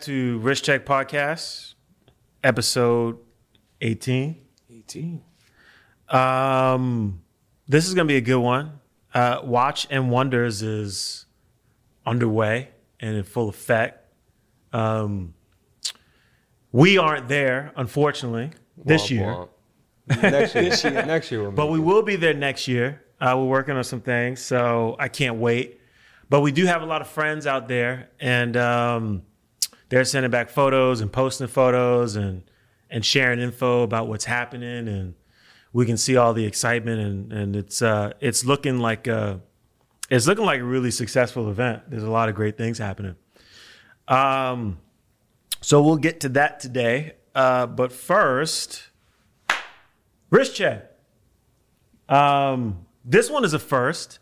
Back to Wrist Check Podcast, episode 18. 18. Um, this is going to be a good one. Uh, Watch and Wonders is underway and in full effect. Um, we aren't there, unfortunately, this Womp year, womp. next year, this year, next year, we'll but we it. will be there next year. Uh, we're working on some things, so I can't wait. But we do have a lot of friends out there, and um, they're sending back photos and posting photos and and sharing info about what's happening, and we can see all the excitement, and and it's uh, it's looking like a, it's looking like a really successful event. There's a lot of great things happening. Um, so we'll get to that today, uh, but first, wrist check. Um, this one is a first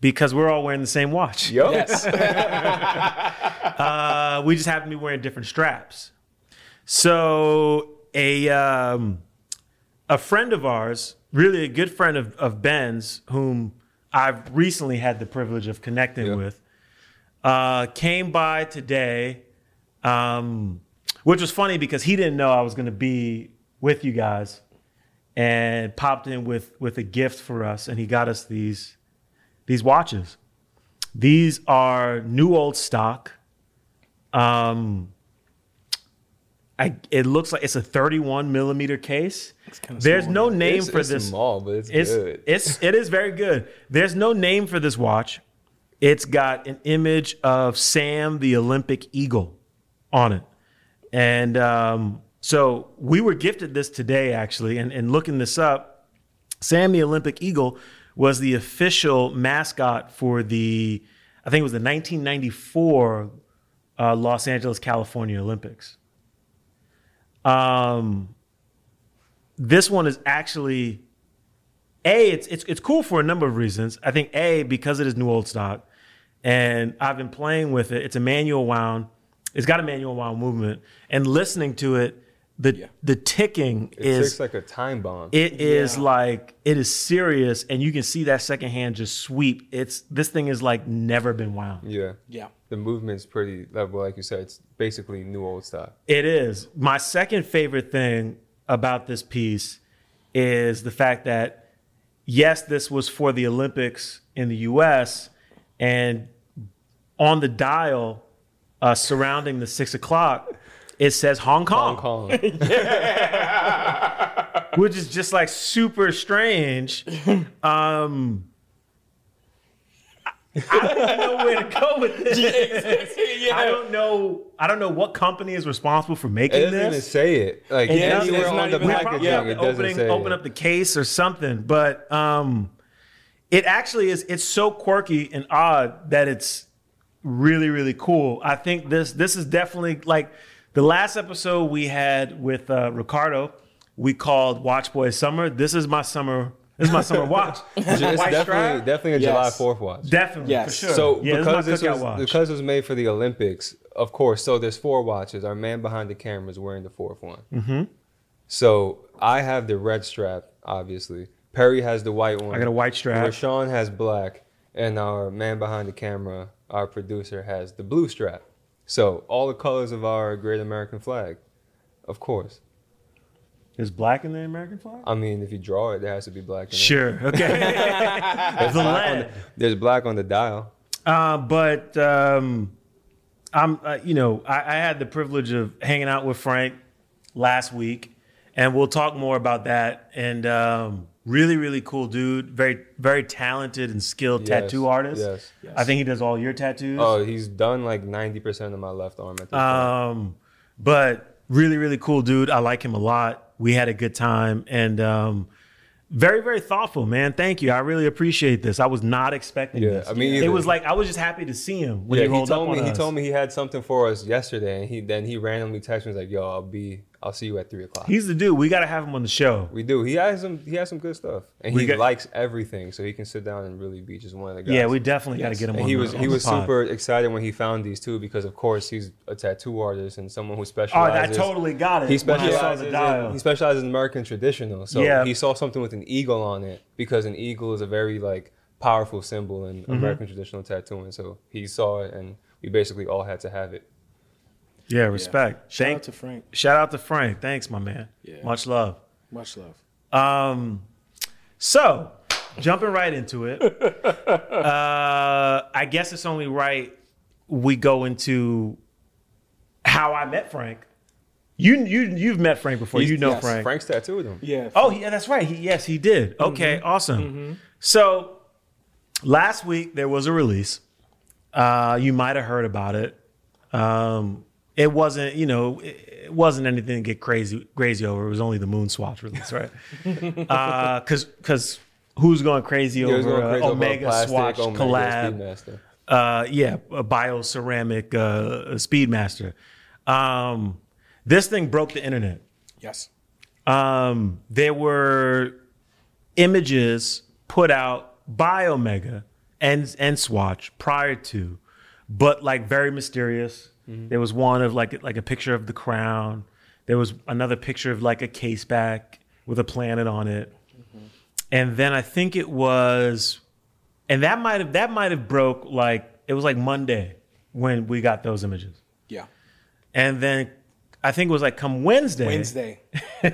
because we're all wearing the same watch. Yup. Yes. Uh, we just happen to be wearing different straps. So a um, a friend of ours, really a good friend of, of Ben's, whom I've recently had the privilege of connecting with, uh, came by today, um, which was funny because he didn't know I was going to be with you guys, and popped in with with a gift for us, and he got us these these watches. These are new old stock. Um, I, it looks like it's a 31 millimeter case. There's small, no name It's, for it's this. small, but it's, It's good. it's it is very good. There's no name for this watch. It's got an image of Sam the Olympic Eagle on it, and um, so we were gifted this today actually. And, and looking this up, Sam the Olympic Eagle was the official mascot for the I think it was the 1994 uh, Los Angeles California Olympics. Um, this one is actually a it's it's it's cool for a number of reasons. I think a because it is new old stock, and I've been playing with it. It's a manual wound. It's got a manual wound movement, and listening to it, the Yeah. the ticking it is ticks like a time bomb. it is Yeah. like it is serious, and you can see that second hand just sweep. It's this thing is like never been wound. yeah. yeah. The movement's pretty, like- well, like you said, it's basically new old style. It is. My second favorite thing about this piece is the fact that, yes, this was for the Olympics in the US, and on the dial uh, surrounding the six o'clock, it says Hong Kong, Hong Kong. which is just like super strange. Um, I- don't know where to go with this. I don't know. I don't know what company is responsible for making It doesn't this. say it. Like It anywhere it's on the packaging, have it doesn't opening, say open it. up the case or something. But um, it actually is. It's so quirky and odd that it's really really cool. I think this this is definitely like the last episode we had with uh, Ricardo. We called Watch Boy Summer. This is my summer. This is my summer watch. It's definitely strap? definitely a Yes. July Fourth watch. Definitely, Yes. for sure. So yeah, because this this is my was watch. because it was made for the Olympics, of course. So there's four watches. Our man behind the camera is wearing the fourth one. Mm-hmm. So I have the red strap, obviously. Perry has the white one. I got a white strap. Rashawn has black, and our man behind the camera, our producer, has the blue strap. So all the colors of our great American flag, of course. Is black in the American flag? I mean, if you draw it, there has to be black in it. Sure. Okay. There's the black, on the, there's black on the dial. Uh, but um, I'm, uh, you know, I, I had the privilege of hanging out with Frank last week, and we'll talk more about that. And um, really, really cool dude, very, very talented and skilled Yes, tattoo artist. yes. yes, I think he does all your tattoos. Oh, he's done like 90% of my left arm at this point. Um, but really, really cool dude. I like him a lot. We had a good time and um, very, very thoughtful, man. Thank you. I really appreciate this. I was not expecting Yeah, this. I mean, it was like I was just happy to see him when yeah, he he told me he us. told me he had something for us yesterday, and he then he randomly texted me like, "Yo, I'll be, I'll see you at three o'clock." He's the dude. We got to have him on the show. we do. He has some. He has some good stuff, and We he got- likes everything, so he can sit down and really be just one of the guys. Yeah, we definitely got to get him And on. he the- was on he the was pod. super excited when he found these two because of course he's a tattoo artist and someone who specializes. Oh, I totally got it. He when I saw specializes the in, he specializes in American traditional. So Yeah. he saw something with an eagle on it because an eagle is a very like powerful symbol in Mm-hmm. American traditional tattooing. So he saw it and we basically all had to have it. Yeah, respect. Shout Thank, out to Frank. shout out to Frank. Thanks, my man. Yeah. Much love. Much love. Um, so jumping right into it, uh, I guess it's only right we go into how I met Frank. You you you've met Frank before. He's- you know yes, Frank. Frank's tattooed him. Yeah. Oh, yeah, that's right. He, yes, he did. Okay, awesome. So last week there was a release. Uh, you might have heard about it. Um, it wasn't, you know, it, it wasn't anything to get crazy crazy over. It was only the Moon Swatch release, right? Because because who's going crazy He was over going uh, crazy Omega plastic Swatch Omega collab? Uh, yeah, a bioceramic uh, Speedmaster. Um, this thing broke the internet Yes. um, there were images put out by Omega and and Swatch prior to, but like very mysterious. Mm-hmm. There was one of like like a picture of the crown. There was another picture of like a case back with a planet on it, mm-hmm. and then I think it was, and that might have that might have broke like it was like Monday when we got those images, Yeah. and then I think it was like come Wednesday. Wednesday.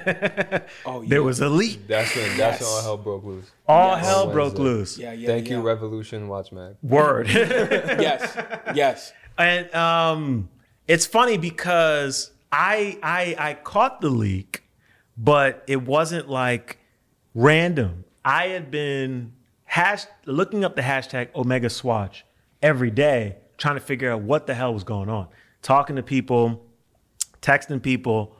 oh yeah. There was a leak. That's when that's Yes. all hell broke loose. All Yes. hell broke loose. Yeah. Yeah. Thank yeah. you, Revolution Watch Mag. Word. yes. Yes. And um, it's funny because I I I caught the leak, but it wasn't like random. I had been hash looking up the hashtag Omega Swatch every day, trying to figure out what the hell was going on. Talking to people, texting people,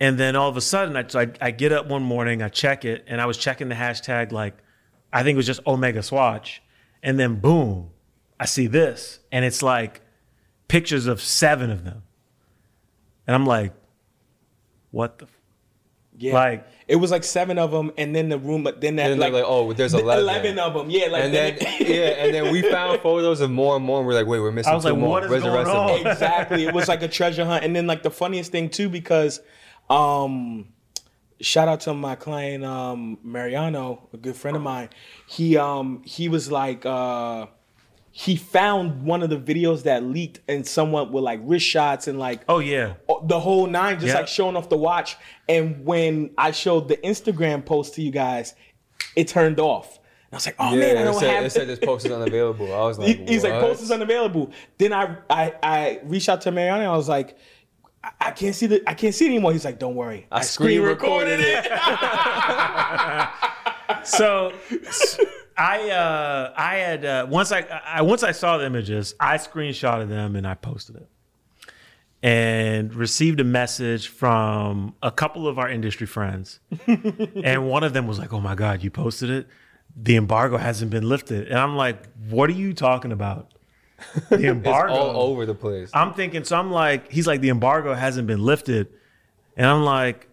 and then all of a sudden, I, I, I get up one morning, I check it, and I was checking the hashtag like, I think it was just Omega Swatch, and then boom, I see this, and it's like pictures of seven of them, and I'm like, what the, f-? Yeah. Like- it was like seven of them, and then the room, but then that And like, like, oh, there's the 11. Eleven of them. Yeah. Like and then then- yeah, and then we found photos of more and more. And we're like, wait, we're missing I was two like, more. what is Where's the going rest on? of them? exactly. It was like a treasure hunt. And then like the funniest thing too, because um shout out to my client um Mariano, a good friend of mine. He um he was like uh he found one of the videos that leaked and someone with like wrist shots and like oh yeah, the whole nine, just Yeah. like showing off the watch. And when I showed the Instagram post to you guys, it turned off. And I was like, oh yeah, man, I don't said, have it said this post is unavailable. I was he- like, he's like, post is unavailable. Then I, I I reached out to Mariano. And I was like, I, I can't see the I can't see it anymore. He's like, don't worry, I, screen recorded it. so I uh, I had uh, once I, I once I saw the images, I screenshotted them and I posted it, and received a message from a couple of our industry friends, and one of them was like, "Oh my god, you posted it! The embargo hasn't been lifted," and I'm like, "What are you talking about? The It's embargo all over the place. I'm thinking, so I'm like, he's like, the embargo hasn't been lifted. And I'm like,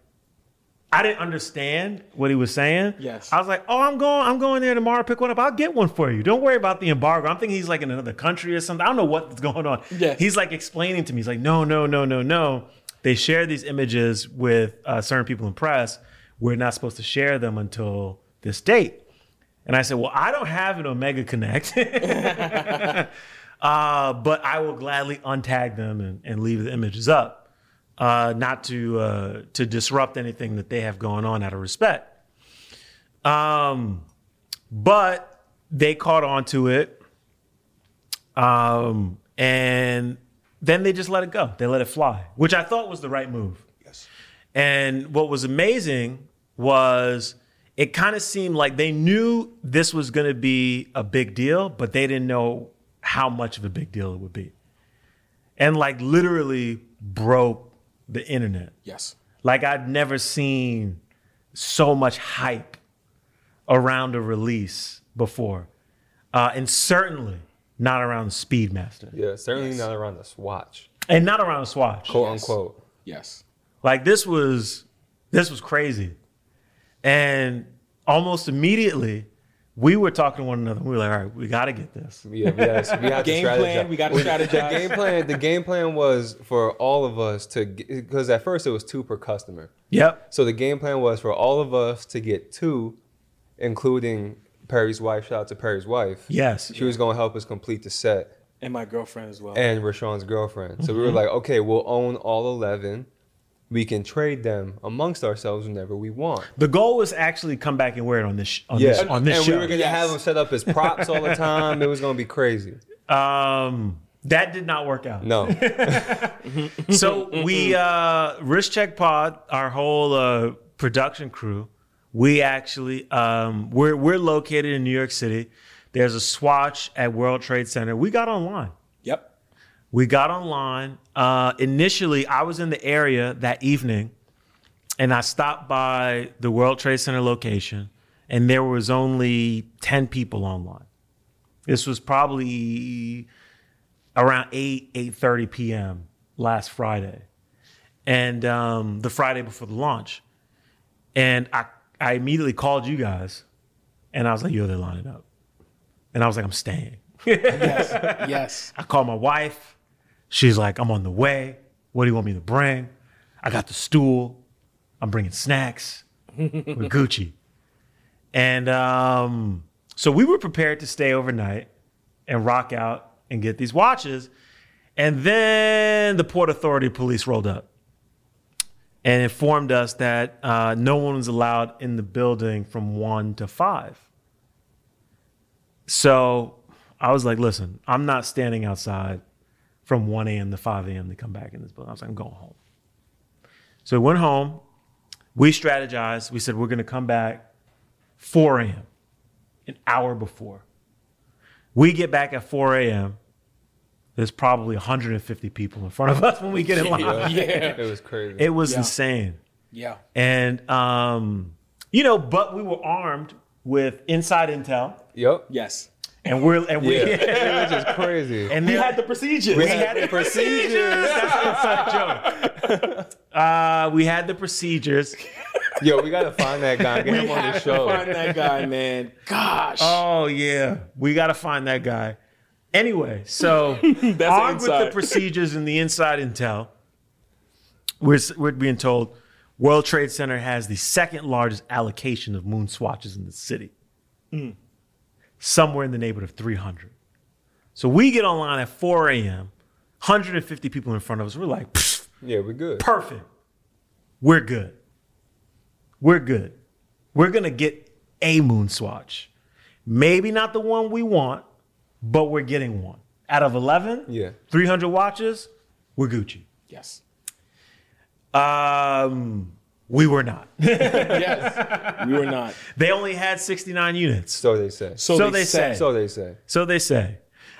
I didn't understand what he was saying. Yes. I was like, oh, I'm going, I'm going there tomorrow, pick one up. I'll get one for you. Don't worry about the embargo. I'm thinking he's like in another country or something. I don't know what's going on. Yes. He's like explaining to me. He's like, no, no, no, no, no. They share these images with uh, certain people in press. We're not supposed to share them until this date. And I said, well, I don't have an Omega Connect. Uh, but I will gladly untag them and, and leave the images up, uh, not to uh, to disrupt anything that they have going on out of respect. Um, but they caught on to it, um, and then they just let it go. They let it fly, which I thought was the right move. Yes. And what was amazing was it kind of seemed like they knew this was going to be a big deal, but they didn't know how much of a big deal it would be. And like literally broke the internet. Yes. Like I'd never seen so much hype around a release before. Uh, and certainly not around Speedmaster. yeah, certainly Yes. not around the Swatch, And not around the Swatch. quote Yes. unquote. Yes. Like this was this was crazy. And almost immediately we were talking to one another. We were like, all right, we gotta get this. Yeah, we had, we had Game to plan, strategize. we gotta The game plan. The game plan was for all of us to because at first it was two per customer. Yep. So the game plan was for all of us to get two, including Perry's wife. Shout out to Perry's wife. Yes. She was going to help us complete the set. And my girlfriend as well. and Rashawn's girlfriend. So we were mm-hmm. like, okay, we'll own all 11. We can trade them amongst ourselves whenever we want. The goal was actually come back and wear it on this sh- on Yeah, this on this and show. we were gonna Yes. have them set up as props all the time. It was gonna be crazy. um, that did not work out. No, so we uh wrist check pod our whole uh production crew we actually um we're we're located in new york city there's a swatch at world trade center we got online yep. we got online uh initially i was in the area that evening and i stopped by the world trade center location and there was only 10 people online this was probably around 8 8.30 p.m last friday and um, the friday before the launch and I, I immediately called you guys and i was like yo they're lining up and i was like i'm staying Yes. yes. i called my wife she's like i'm on the way. What do you want me to bring? I got the stool. I'm bringing snacks with gucci. And um, so we were prepared to stay overnight and rock out and get these watches. And then the port authority police rolled up and informed us that uh, no one was allowed in the building from one to five. So I was like, listen, I'm not standing outside from 1 a.m. to 5 a.m. to come back in this building. I was like, I'm going home. So we went home. We strategized. We said, we're going to come back 4 a.m., an hour before. We get back at 4 a.m. There's probably 150 people in front of us when we get in line. Yeah. it was crazy. It was Yeah. insane. Yeah. And, um, you know, but we were armed with inside intel. yep. Yes. And we're, and we, Yeah, it was just crazy. and We there- had the procedures. we had the procedures. That's an inside joke. Uh, we had the procedures. Yo, we gotta find that guy, and get him on the have to show. find that guy, man. Gosh. Oh yeah, we got to find that guy. Anyway, so armed with the procedures and the inside intel, we're we're being told World Trade Center has the second largest allocation of moon swatches in the city, somewhere in the neighborhood of 300. So we get online at 4 a.m. 150 people in front of us. We're like, Yeah, we're good. perfect. We're good. We're good. We're gonna get a moon swatch. Maybe not the one we want, but we're getting one. Out of 11, Yeah. 300 watches, we're Gucci. Yes. Um, we were not. Yes. we were not. they only had 69 units. So they say. So, So they, they say. say. So they say. So they say.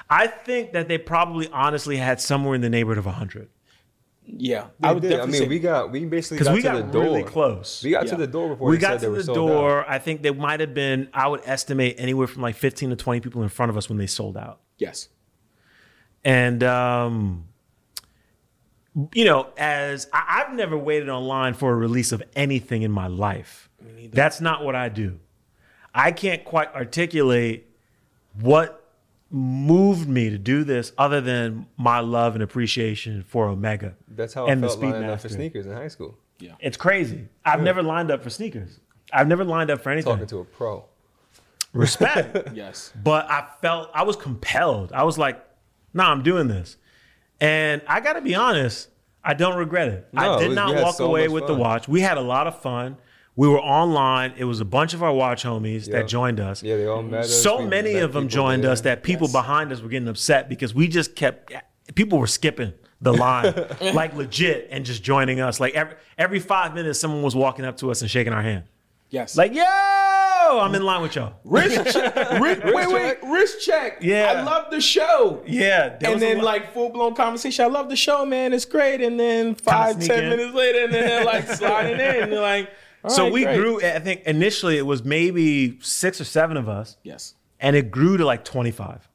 I think that they probably honestly had somewhere in the neighborhood of 100 Yeah. I would did. I definitely mean, say we got we basically because got we to got the door. really close. We got to the door before we got said they to were the sold out. door. I think there might have been, I would estimate anywhere from like 15 to 20 people in front of us when they sold out. yes. And, um, you know, as I, I've never waited online for a release of anything in my life. That's not what I do. I can't quite articulate what moved me to do this other than my love and appreciation for Omega. That's how and I the felt lining up for sneakers in high school. Yeah. It's crazy. I've never lined up for sneakers. I've never lined up for anything. Talking to a pro. Respect. Yes. but I felt I was compelled. I was like, "Nah, I'm doing this," and I got to be honest. I don't regret it. No, I did not walk so away much with the watch. We had a lot of fun. We were online. It was a bunch of our watch homies Yeah. that joined us. Yeah, they all met us. so We many met of them joined there. us that people Yes. behind us were getting upset because we just kept. People were skipping the line, like legit, and just joining us. Like every every five minutes, someone was walking up to us and shaking our hand. Yes. Like, yo, I'm in line with y'all. wrist check. Wrist, wait, wait. Wrist check. Yeah. I love the show. Yeah, and then lot- like full blown conversation. I love the show, man. It's great. And then five, ten in. minutes later, and then they're like sliding in. And they're like, all So right, we great. grew. I think initially it was maybe six or seven of us, Yes. and it grew to like twenty five.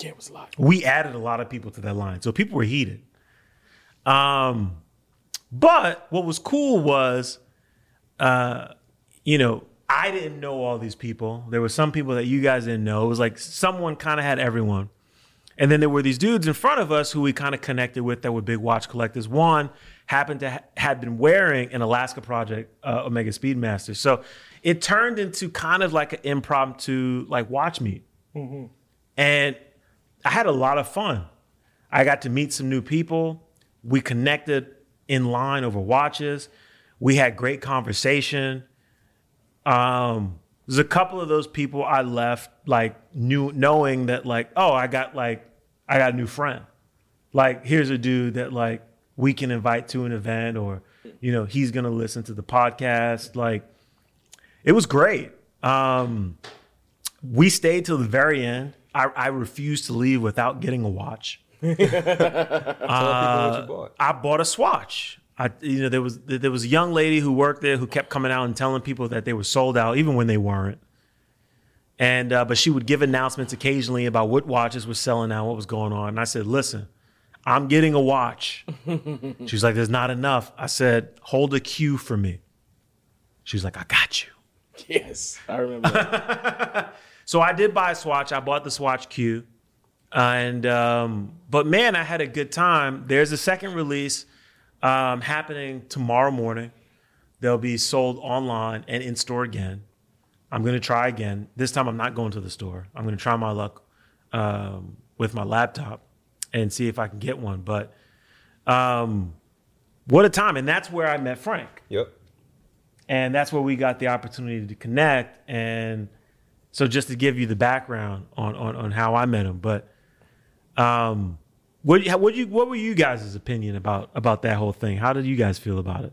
Yeah, it was a lot. We added a lot of people to that line, so people were heated. Um, but what was cool was, uh, you know, I didn't know all these people. There were some people that you guys didn't know. It was like someone kind of had everyone. And then there were these dudes in front of us who we kind of connected with that were big watch collectors. One happened to ha- had been wearing an Alaska Project uh, Omega Speedmaster, so it turned into kind of like an impromptu like watch meet. And I had a lot of fun. I got to meet some new people. We connected in line over watches. We had great conversation. Um, there's a couple of those people I left like knew knowing that like oh I got like I got a new friend. Like here's a dude that like we can invite to an event or you know he's gonna listen to the podcast. Like it was great. Um, we stayed till the very end. I, I refused to leave without getting a watch. Tell people what you bought. I bought a Swatch. I, you know, there was there was a young lady who worked there who kept coming out and telling people that they were sold out, even when they weren't. And uh, but she would give announcements occasionally about what watches were selling out, what was going on. And I said, "Listen, I'm getting a watch." She's like, "There's not enough." I said, "Hold a queue for me." She's like, "I got you." Yes, I remember. That. So I did buy a Swatch. I bought the Swatch Q, and um, but man, I had a good time. There's a second release um, happening tomorrow morning. They'll be sold online and in store again. I'm going to try again. This time, I'm not going to the store. I'm going to try my luck um, with my laptop and see if I can get one. But um, what a time! And that's where I met Frank Yep. and that's where we got the opportunity to connect and so just to give you the background on on, on how I met him but um what what you what were you guys' opinion about about that whole thing how did you guys feel about it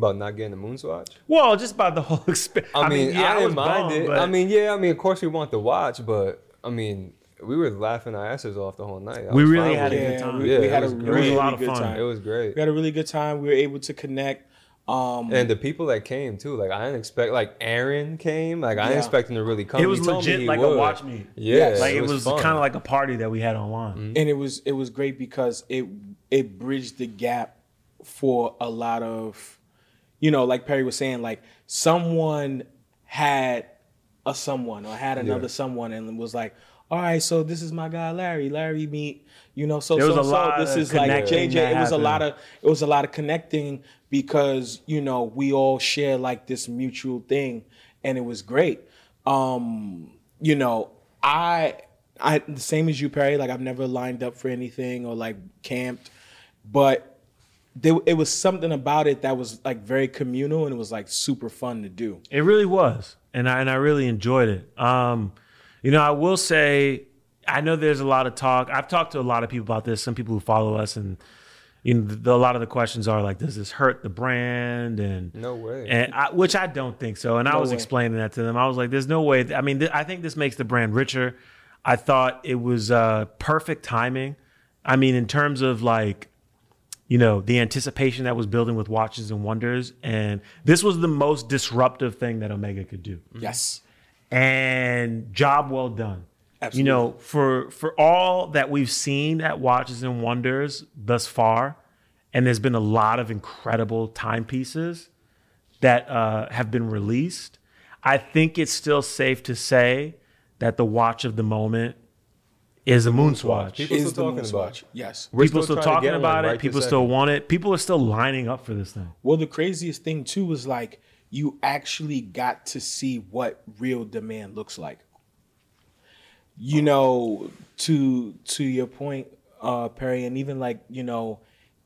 About not getting the moon swatch. well just about the whole experience I, mean, I, didn't mind bummed, it. but I mean, yeah, I mean, of course we want the watch, but I mean, we were laughing our asses off the whole night. I We really had a good time. we, Yeah, we it had a was great. really a lot of good fun. time. It was great. We had a really good time. We were able to connect. Um, And the people that came too, like I didn't expect, like Aaron came, like I Yeah. didn't expect him to really come. it was He told me legit he like a watch me. Yeah, Yes. like it was, fun. kind of like a party that we had online and it was it was great because it it bridged the gap for a lot of you know like perry was saying like someone had a someone or had another Yeah. someone and was like all right so this is my guy larry. Larry meet you know so so so this is like jj it was a lot of it was a lot of connecting because you know we all share like this mutual thing and it was great. Um you know i i the same as you perry like i've never lined up for anything or like camped but there, it was something about it that was like very communal and it was like super fun to do. It really was, and I and I really enjoyed it. Um, you know, I will say, I know there's a lot of talk. I've talked to a lot of people about this. Some people who follow us, and you know, the, a lot of the questions are like, "Does this hurt the brand?" And No way. and I, which I don't think so. And I was way. explaining that to them. I was like, "There's no way." I mean, th- I think this makes the brand richer. I thought it was uh, perfect timing. I mean, in terms of like you know the anticipation that was building with watches and wonders and this was the most disruptive thing that omega could do yes and job well done Absolutely. you know for for all that we've seen at watches and wonders thus far and there's been a lot of incredible timepieces that uh, have been released i think it's still safe to say that the watch of the moment is a moon swatch People is still talking moon about swatch it. yes We're people still trying to talking get one about it people still second. want it people are still lining up for this thing Well, the craziest thing too was like you actually got to see what real demand looks like. You know, to to your point, uh, Perry, and even like you know,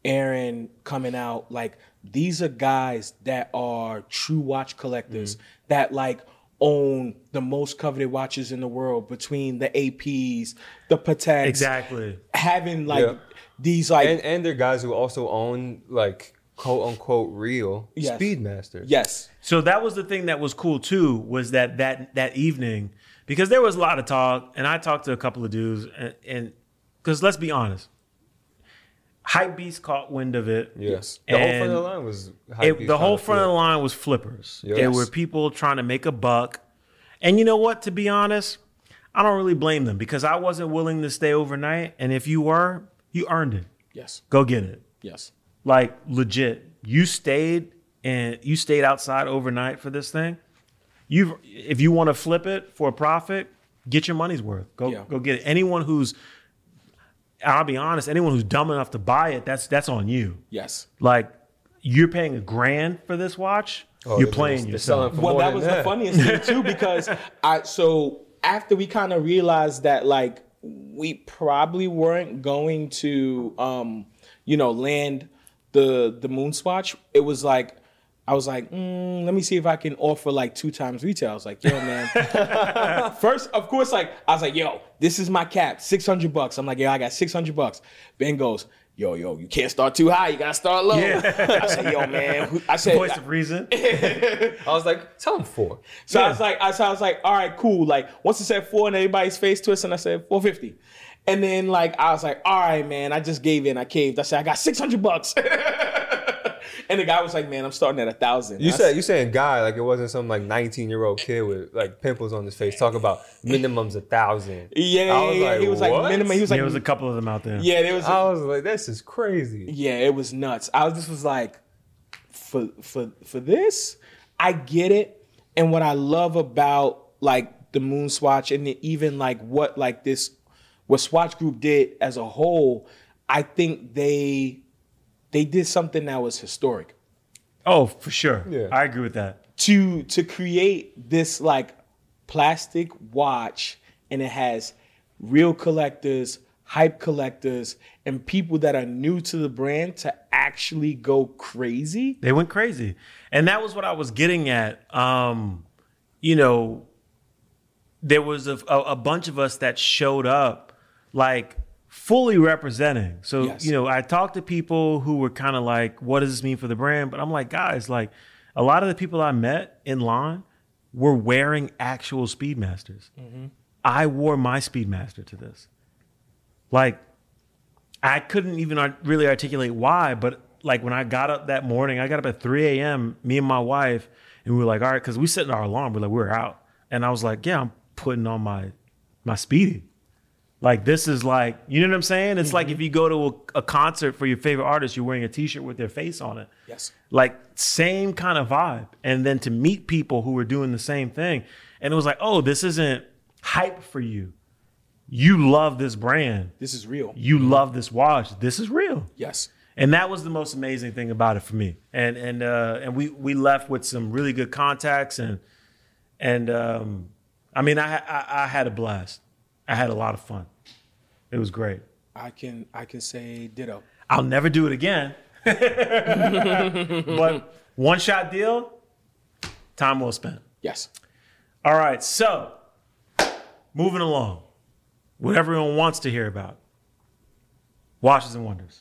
Aaron coming out like these are guys that are true watch collectors Mm-hmm. that like own the most coveted watches in the world between the APs, the Pateks, exactly having like Yeah. these like and and they're guys who also own like quote unquote real Yes. Speedmasters. yes, So that was the thing that was cool too was that that that evening because there was a lot of talk and I talked to a couple of dudes and because let's be honest, hype beast caught wind of it. Yes. The whole front of the line was It- the whole front of the line was flippers. Yes. There were people trying to make a buck, and you know what? To be honest, I don't really blame them because I wasn't willing to stay overnight, and if you were, you earned it. yes, Go get it. yes. Like legit you stayed and you stayed outside overnight for this thing. You've if you want to flip it for a profit get your money's worth. Go Yeah. go get it. Anyone who's i'll be honest anyone who's dumb enough to buy it that's that's on you. Yes. like you're paying a grand for this watch Oh, you're playing they're yourself. for Well, that than was the funniest thing too because I so after we kind of realized that like we probably weren't going to, um, you know, land the the moon swatch. It was like. I was like, mm, let me see if I can offer like two times retail. I was like, yo, man. First, of course, like I was like, yo, this is my cap, six hundred bucks. I'm like, yo, I got six hundred bucks. Ben goes, yo, yo, you can't start too high. You gotta start low. Yeah. I said, yo, man. I said, Voice of reason. I was like, tell him four. so I was like, I, so I was like, all right, cool. Like once it said four and everybody's face twist, and I said four fifty, and then like I was like, all right, man, I just gave in, I caved. I said I got six hundred bucks, and the guy was like, man, I'm starting at a thousand. You said you saying guy like it wasn't some like 19 year old kid with like pimples on his face. Talk about minimums a thousand. yeah, yeah, I was yeah. like, he was like minimum. He was like, there was a couple of them out there. yeah, there was. I was like, this is crazy. Yeah, it was nuts. I was just was like, for for for this, I get it. And what I love about like the Moon Swatch and even like what like this what Swatch Group did as a whole, I think they they did something that was historic. Oh, for sure. Yeah. I agree with that. To to create this like plastic watch and it has real collectors, hype collectors, and people that are new to the brand to actually go crazy. They went crazy. And that was what I was getting at. Um, you know, there was a, a, a bunch of us that showed up like fully representing. So, Yes. you know, I talked to people who were kind of like, what does this mean for the brand? But I'm like, guys, like a lot of the people I met in line were wearing actual Speedmasters. Mm-hmm. I wore my Speedmaster to this. Like, I couldn't even art- really articulate why, but like when I got up that morning, I got up at 3 a.m., me and my wife, and we were like, all right, because we set our alarm, we're like, we're out. And I was like, yeah, I'm putting on my my speedy. Like this is like, you know what I'm saying? It's like if you go to a, a concert for your favorite artist, you're wearing a t-shirt with their face on it. Yes. Like same kind of vibe. And then to meet people who were doing the same thing. And it was like, oh, this isn't hype for you. You love this brand This is real. you love this watch. This is real. Yes. And that was the most amazing thing about it for me. And and uh, and we we left with some really good contacts and and um, I mean I, I I had a blast. I had a lot of fun. It was great. I can I can say ditto. I'll never do it again. but one shot deal, time well spent. Yes. All right, so moving along, what everyone wants to hear about, watches and wonders.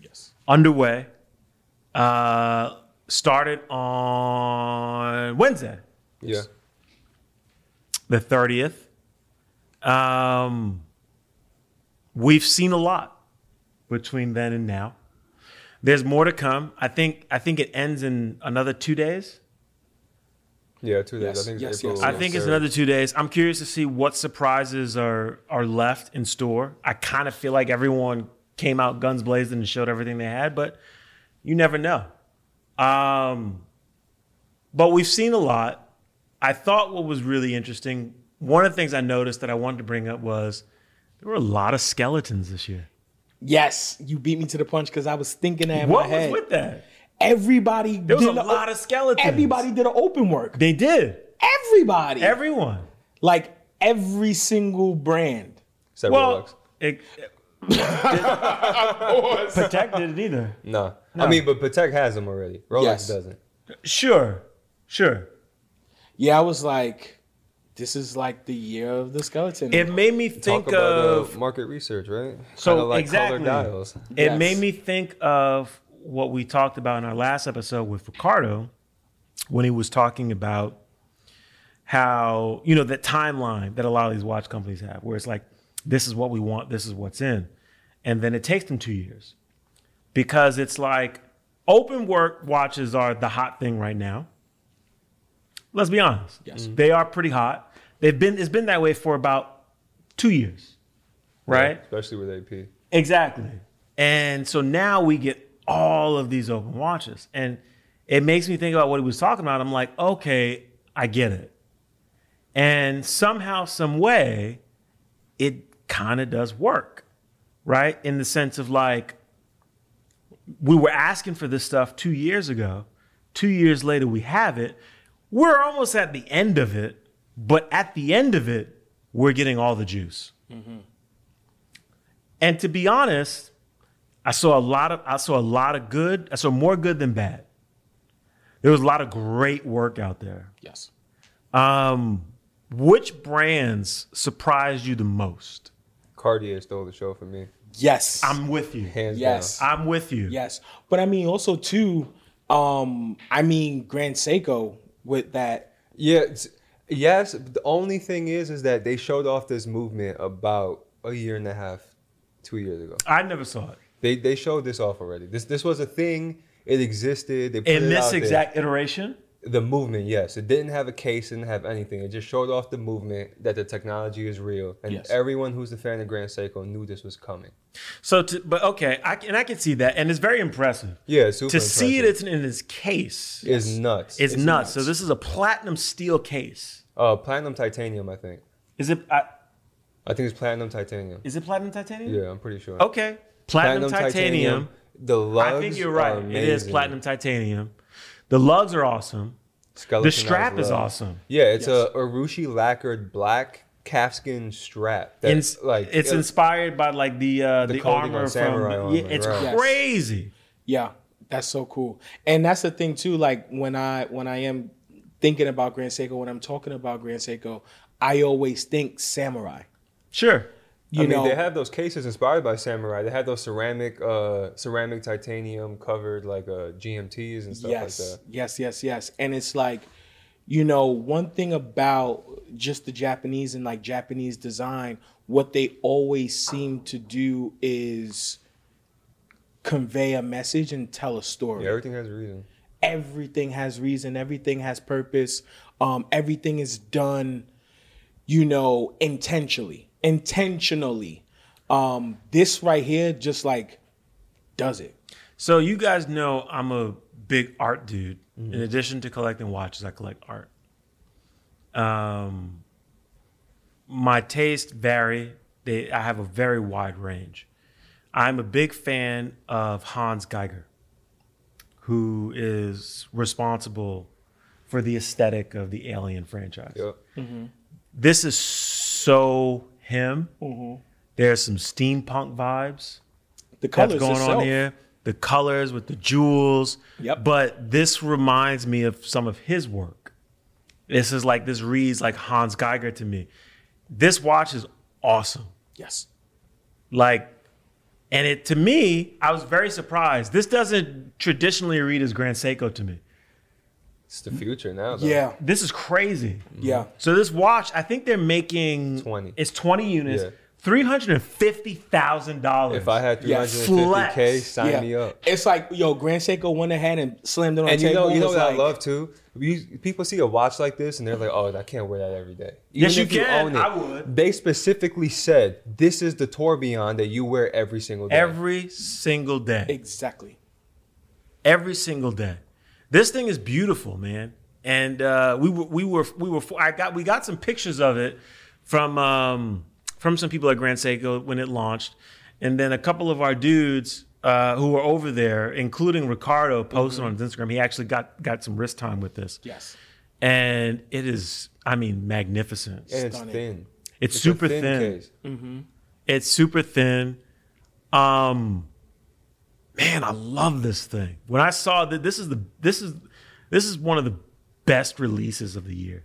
Yes. underway. Uh, started on Wednesday, Yeah. the 30th. Um, we've seen a lot between then and now. There's more to come. I think I think it ends in another two days. Yeah, two days. Yes, I think yes, it's yes, I think it's 3rd. another two days. I'm curious to see what surprises are are left in store. I kind of feel like everyone came out guns blazing and showed everything they had, but you never know. Um, but we've seen a lot. I thought what was really interesting. One of the things I noticed that I wanted to bring up was there were a lot of skeletons this year. Yes. You beat me to the punch because I was thinking that in What my head. What was with that? Everybody There was did a the- lot of skeletons. Everybody did an open work. They did. Everybody. Everyone. like every single brand. Except Well, Rolex. it, Patek didn't either. No. I mean, but Patek has them already. Rolex Yes. doesn't. Sure, sure. Yeah, I was like, this is like the year of the skeleton. It made me think Talk about of uh, market research, right? So, Kinda like exactly. color dials. it made me think of what we talked about in our last episode with Ricardo when he was talking about how you know that timeline that a lot of these watch companies have where it's like this is what we want this is what's in and then it takes them two years because it's like open work watches are the hot thing right now let's be honest Yes. they are pretty hot they've been it's been that way for about two years right Yeah, especially with AP. Exactly. And so now we get all of these open watches. And it makes me think about what he was talking about. I'm like, okay, I get it. And somehow, some way, it kind of does work, right? In the sense of like, we were asking for this stuff two years ago. Two years later, we have it. We're almost at the end of it, but at the end of it, we're getting all the juice. And to be honest, I saw a lot of I saw a lot of good. I saw more good than bad. There was a lot of great work out there. Yes. Um, which brands surprised you the most? Cartier stole the show for me, Yes. I'm with you. hands Yes. down. I'm with you. Yes, but I mean also too. Um, I mean Grand Seiko with that. Yeah, it's- yes. The only thing is, is that they showed off this movement about a year and a half, two years ago. I never saw it. They they showed this off already. This this was a thing. It existed. They put In it this out there. exact iteration? The movement. Yes, it didn't have a case. Didn't have anything. It just showed off the movement that the technology is real, and Yes. everyone who's a fan of Grand Seiko knew this was coming. So, to, but okay, I, can- and I can see that, and it's very impressive. Yeah, super to see it it's in its case is nuts. it's, It's nuts. nuts. So this is a platinum steel case. uh, platinum titanium. I think. Is it? I, I think it's platinum titanium. is it platinum titanium? Yeah, I'm pretty sure. Okay, platinum, titanium. The lugs. I think you're right. It is platinum titanium. The lugs are awesome. The Skeletonized strap is awesome. Yeah, it's Yes. a Urushi lacquered black calfskin strap. That's Ins- like it's it- inspired by like the uh, the, The armor on samurai from. armor, yeah, it's right. Yes. crazy. Yeah, that's so cool. And that's the thing too. Like when I when I am thinking about Grand Seiko, when I'm talking about Grand Seiko, I always think samurai. Sure. You I mean, know, they have those cases inspired by samurai. They have those ceramic, uh, ceramic titanium covered like uh, GMTs and stuff yes, like that. yes, yes, yes. And it's like, you know, one thing about just the Japanese and like Japanese design, what they always seem to do is convey a message and tell a story. Yeah, everything has a reason. everything has reason everything has purpose um everything is done you know intentionally intentionally um this right here just like does it So you guys know I'm a big art dude. In addition to collecting watches, I collect art. Um, my tastes vary. They, I have a very wide range. I'm a big fan of Hans Giger, who is responsible for the aesthetic of the Alien franchise. Yep. This is so him. Mm-hmm. There's some steampunk vibes the colors that's going itself, on here. The colors with the jewels. Yep. But this reminds me of some of his work. This is like this reads like Hans Giger to me. This watch is awesome. yes Like, and it to me, I was very surprised. This doesn't traditionally read as Grand Seiko to me. It's the future now. Though. yeah This is crazy. yeah So this watch, I think they're making 20. It's 20 units, Yeah. three hundred and fifty thousand dollars. If I had 350k, sign yeah me up. it's like yo grand seiko went ahead and slammed it on And the you table know, you know was what I love too. You, people see a watch like this and they're like, "Oh, I can't wear that every day." Yes, you if can. I would. They specifically said this is the tourbillon that you wear every single day. every single day. exactly every single day. This thing is beautiful, man. And uh, we were we were we were I got we got some pictures of it from um, from some people at Grand Seiko when it launched, and then a couple of our dudes uh, who were over there, including Ricardo, posted on his Instagram. He actually got got some wrist time with this, yes and it is I mean magnificent. and it's thin. It's, a super thin. case. It's super thin. Um, man, I love this thing. When I saw that, this is the this is this is one of the best releases of the year.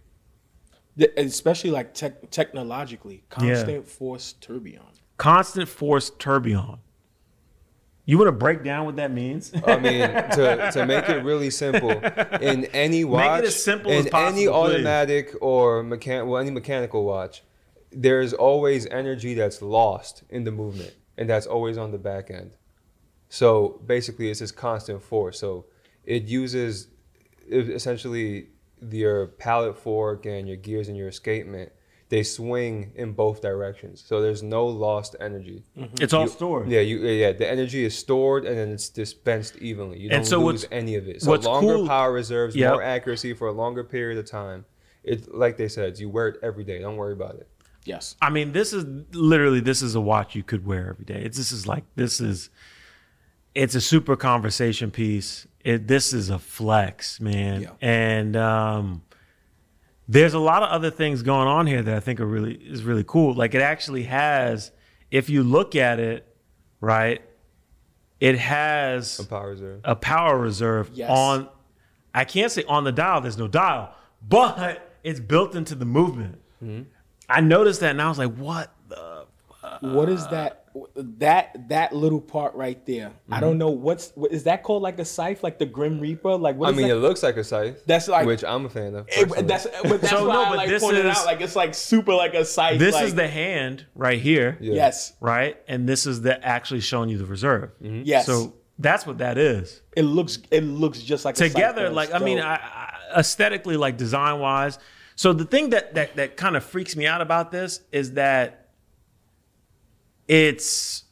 The- especially like tech technologically constant force tourbillon Constant force tourbillon. You want to break down what that means? I mean, to, to make it really simple, in any watch, as simple in as possible, any please. automatic or mechan- well, any mechanical watch, there's always energy that's lost in the movement, and that's always on the back end. So basically, it's this constant force. So it uses essentially your pallet fork and your gears and your escapement. They swing in both directions, so there's no lost energy. Mm-hmm. it's all You- stored. Yeah, you yeah. The energy is stored and then it's dispensed evenly. You don't And so lose any of it. So longer cool- power reserves, Yep. more accuracy for a longer period of time. It's like they said, you wear it every day. Don't worry about it. yes I mean, this is literally this is a watch you could wear every day. It's this is like this is it's a super conversation piece. It this is a flex, man. Yeah. And um there's a lot of other things going on here that I think are really is really cool. Like it actually has if you look at it, right, it has A power reserve. a power reserve Yes. on I can't say on the dial, there's no dial, but it's built into the movement. I noticed that and I was like, what the What is that? That that little part right there. I don't mhm. know what's what, is that called like a scythe, like the Grim Reaper? Like what I is mean, that? it looks like a scythe. That's like- which I'm a fan of. It- that's but that's So, why no, I but like this pointed is- out like it's like super like a scythe. This like, is the hand right here, Yeah. yes, right? And this is the actually showing you the reserve. Mm-hmm. yes. So that's what that is. it looks it looks just like a scythe, together like i mean. I, I, aesthetically like design wise so the thing that that that kind of freaks me out about this is that it's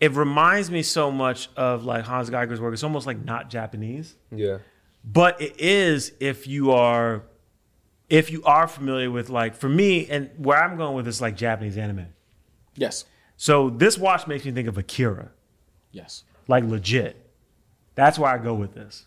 it reminds me so much of like Hans Giger's work. It's almost like not japanese. Yeah. but it is if you are if you are familiar with like for me and where i'm going with this like japanese anime. Yes, so this watch makes me think of akira. Yes. like legit. That's where i go with this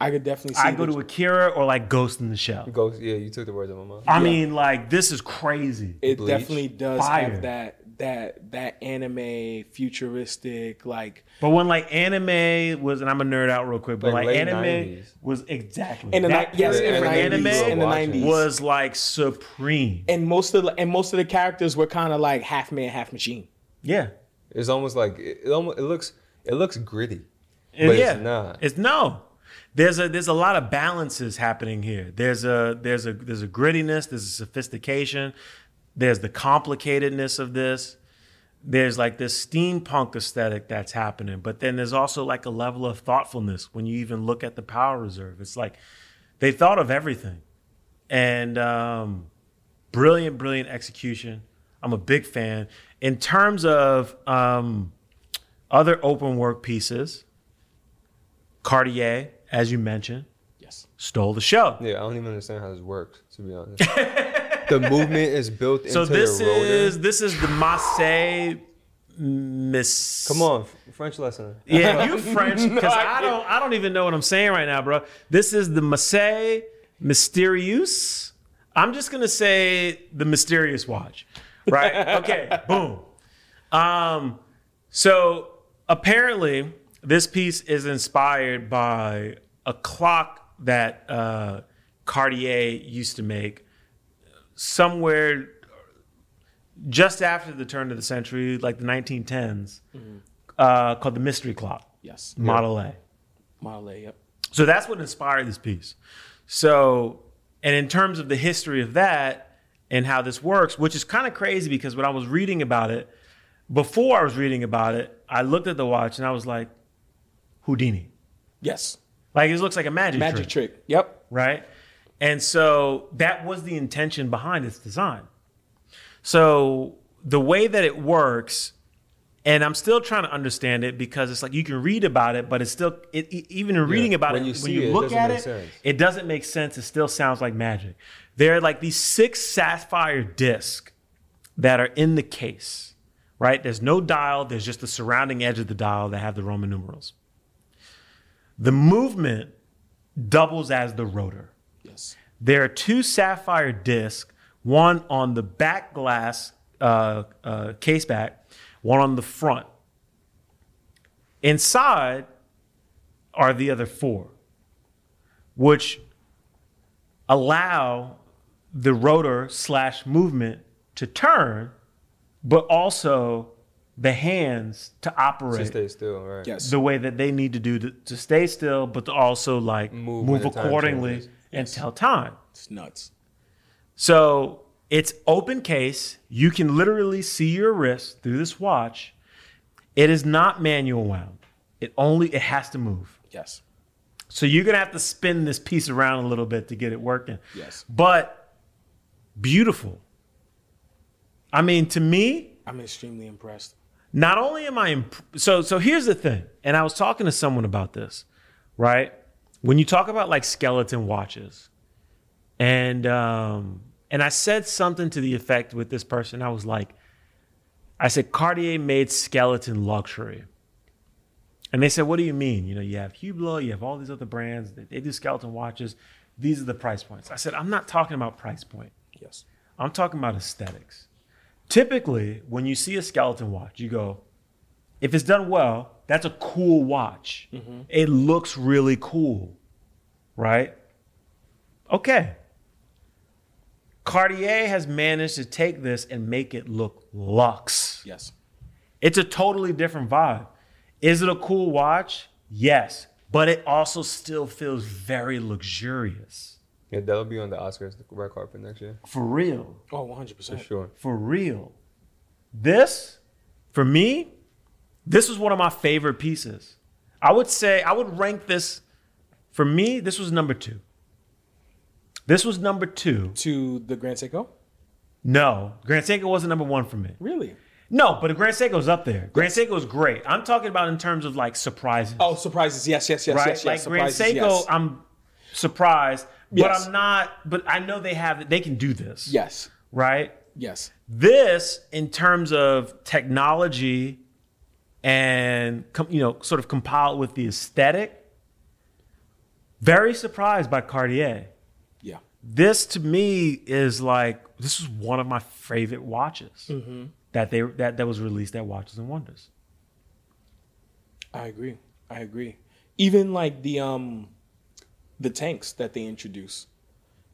I could definitely see. I go to Akira or like Ghost in the Shell. Ghost. Yeah, you took the words out of my mouth. I Yeah. mean, like this is crazy. it Bleach. definitely does Fire. have that that that anime futuristic like But when like anime was, and I'm a nerd out real quick, but Like like, late anime 90s. was exactly In the that ni- yes, period in for the anime 90s, in the watching. 90s. was like supreme. and most of the and most of the characters were kind of like half man half machine. Yeah, It's almost like it, it almost it looks it looks gritty. And But yeah, it's not. It's no. There's a there's a lot of balances happening here. There's a there's a there's a grittiness. There's a sophistication. There's the complicatedness of this. There's like this steampunk aesthetic that's happening, but then there's also like a level of thoughtfulness when you even look at the power reserve. It's like they thought of everything, and um, brilliant, brilliant execution. I'm a big fan in terms of um, other open work pieces. Cartier, as you mentioned, Yes. stole the show. Yeah, I don't even understand how this works. To be honest, the movement is built into So this the rotor. is this is the Marseille Miss. Come on, French lesson. Yeah, you French No, because I I don't I don't even know what I'm saying right now, bro. This is the Marseille Mysterious. I'm just gonna say the mysterious watch, right? okay, boom. Um, so apparently this piece is inspired by a clock that uh, Cartier used to make somewhere just after the turn of the century, like the 1910s, uh, called the Mystery Clock, Yes. Model A. Model A. Yep. So that's what inspired this piece. So, and in terms of the history of that and how this works, which is kind of crazy because when I was reading about it, before I was reading about it, I looked at the watch and I was like, Houdini. Yes. Like it looks like a magic, Magic trick, trick. Yep. right? And so that was the intention behind its design. So the way that it works, and I'm still trying to understand it because it's like you can read about it, but it's still it, e- even in reading about when it, you when you it, it look at it, sense. it doesn't make sense. It still sounds like magic. There are like these six sapphire discs that are in the case, right? There's no dial. There's just the surrounding edge of the dial that have the Roman numerals. The movement doubles as the rotor. Yes. There are two sapphire discs, one on the back glass uh, uh, case back, one on the front. Inside are the other four, which allow the rotor slash movement to turn, but also the hands to operate To stay still, right? Yes. the way that they need to do to, to stay still, but to also like Move move, when the time accordingly changes. and tell time. It's nuts. So it's open case. You can literally see your wrist through this watch. It is not manual wound. It only it has to move. Yes. So you're gonna have to spin this piece around a little bit to get it working. Yes. But beautiful. I mean, to me, I'm extremely impressed. Not only am I imp- so so here's the thing, and I was talking to someone about this, right? When you talk about like skeleton watches, and um, and I said something to the effect with this person, I was like, I said Cartier made skeleton luxury, and they said, what do you mean? You know, you have Hublot, you have all these other brands, they, they do skeleton watches. These are the price points. I said, I'm not talking about price point. Yes. I'm talking about aesthetics. Typically when you see a skeleton watch, you go, if it's done well, that's a cool watch. Mm-hmm. It looks really cool, right? Okay. Cartier has managed to take this and make it look luxe. Yes. It's a totally different vibe. Is it a cool watch? Yes, but it also still feels very luxurious. Yeah, that'll be on the Oscars the red carpet next year For real. Oh, 100 for percent. sure. For real. This, for me, this was one of my favorite pieces. I would say, I would rank this, for me, this was number two. This was number two. To the Grand Seiko. No, Grand Seiko wasn't number one for me. Really? No, but the Grand Seiko's up there. Grand Seiko's great. I'm talking about in terms of like surprises. Oh, surprises. Yes, yes, yes, right? yes, yes. like Grand Seiko, yes. I'm surprised, but I'm not. But I know they have. They can do this. yes, Right. yes. This, in terms of technology, and you know, sort of compiled with the aesthetic, very surprised by Cartier. Yeah. This to me is like this is one of my favorite watches that they that that was released at Watches and Wonders. I agree. I agree. Even like the um the tanks that they introduced.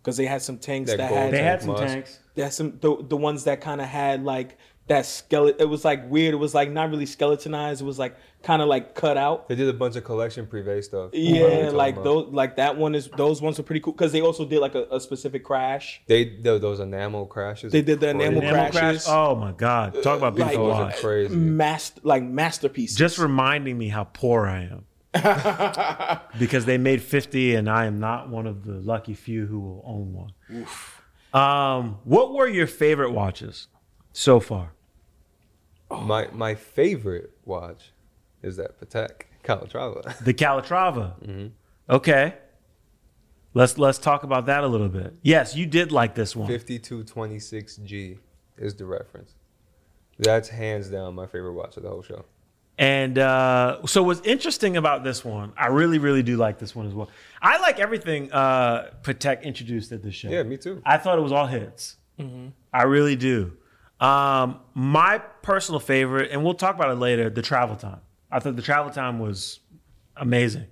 Because they had some tanks That that, had They had some Musk. tanks. they had some the, the ones that kind of had like that skeleton it was like weird. It was like not really skeletonized. It was like kind of like cut out. They did a bunch of collection privé stuff. What are you Yeah, like about? those like that one is those ones are pretty cool because they also did like a, a specific crash. They did those enamel crashes. They did the Crazy. enamel Enamel crashes. Oh my God! Talk about beautiful Those are watch. crazy. Mast like masterpieces. Just reminding me how poor I am. because they made 50 and I am not one of the lucky few who will own one. Um, what were your favorite watches so far? My my favorite watch is that Patek Calatrava. The Calatrava. Mm-hmm. Okay. Let's let's talk about that a little bit. Yes, you did like this one. 5226G is the reference. That's hands down my favorite watch of the whole show. And uh, so what's interesting about this one, I really, really do like this one as well. I like everything uh, Patek introduced at this show. Yeah, me too. I thought it was all hits. I really do. Um, my personal favorite, and we'll talk about it later, the travel time. I thought the travel time was amazing.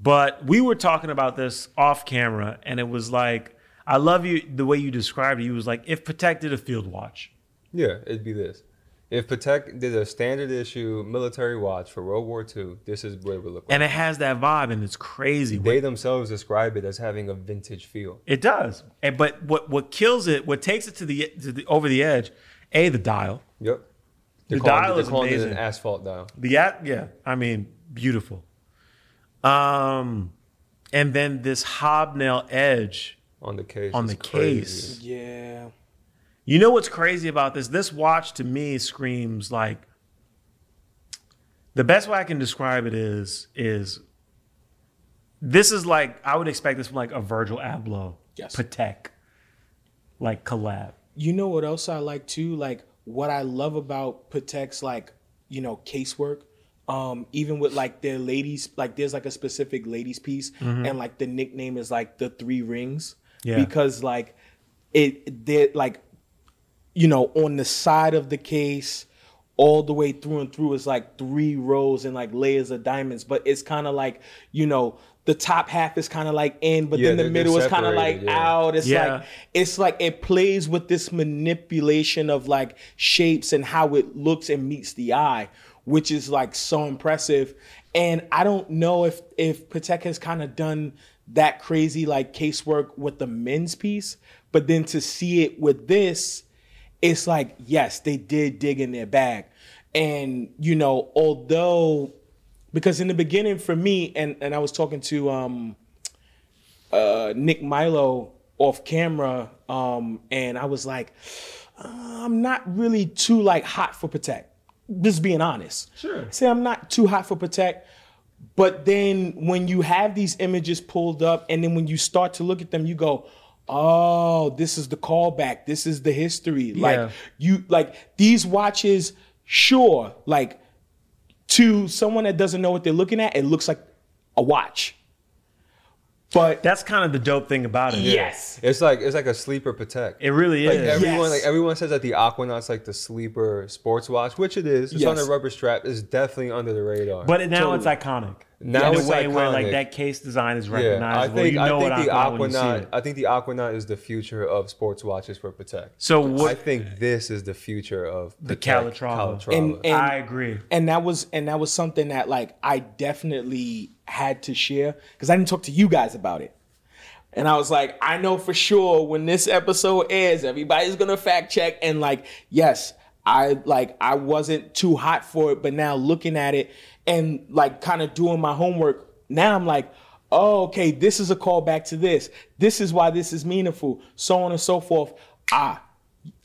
But we were talking about this off camera, and it was like, I love you the way you described it. You was like, if Patek did a field watch, Yeah, it'd be this. If Patek did a standard issue military watch for World War II, this is what it would look like. and it has that vibe, and it's crazy. they themselves describe it as having a vintage feel. It does. And, but what what kills it, what takes it to the, to the over the edge, a the dial. Yep. The They're calling, dial they're is it amazing. an asphalt dial. The at yeah, I mean beautiful. Um, and then this hobnail edge On the case. on the crazy. case. yeah. You know what's crazy about this? This watch to me screams like the best way I can describe it is is this is like I would expect this from like a Virgil Abloh Yes. Patek like collab. You know what else I like too? Like what I love about Patek's like, you know, casework. Um, even with like their ladies, like there's like a specific ladies piece, and like the nickname is like the three rings. Yeah. Because like it they're like, you know, on the side of the case, all the way through and through is like three rows and like layers of diamonds. But it's kind of like, you know, the top half is kind of like in, but Yeah, then the they're- they're middle is kind of like yeah. out. It's Yeah. like it's like it plays with this manipulation of like shapes and how it looks and meets the eye, which is like so impressive. And I don't know if if Patek has kind of done that crazy like casework with the men's piece, but then to see it with this, it's like yes, they did dig in their bag. And you know, although because in the beginning for me, and and I was talking to um uh, Nick Milo off camera, um, and I was like, uh, I'm not really too like hot for Patek. Just being honest. Sure. Say I'm not too hot for Patek. But then when you have these images pulled up, and then when you start to look at them, you go, "Oh, this is the callback. This is the history." Yeah. Like you, like these watches. Sure, like to someone that doesn't know what they're looking at, it looks like a watch But That's kind of the dope thing about it. yes, It's like it's like a sleeper Patek. It really Like is. everyone, Yes. like everyone says that the Aquanaut's like the sleeper sports watch, which it is. It's on Yes. a rubber strap. It's definitely under the radar. but now Totally. it's iconic. Now in it's a way where like that case design is yeah, I recognizable. think you know I what think the Aquanaut when you see Aquanaut. it. I think the Aquanaut is the future of sports watches for Patek. So what, I think this is the future of The Calatrava. Calatrava. And- and- I agree. and that was and that was something that like I definitely had to share because I didn't talk to you guys about it. And I was like, I know for sure when this episode airs, everybody's gonna fact check. And like, yes, I like I wasn't too hot for it, but now looking at it and like kind of doing my homework, now I'm like, oh, okay, this is a callback to this. This is why this is meaningful, so on and so forth. Ah,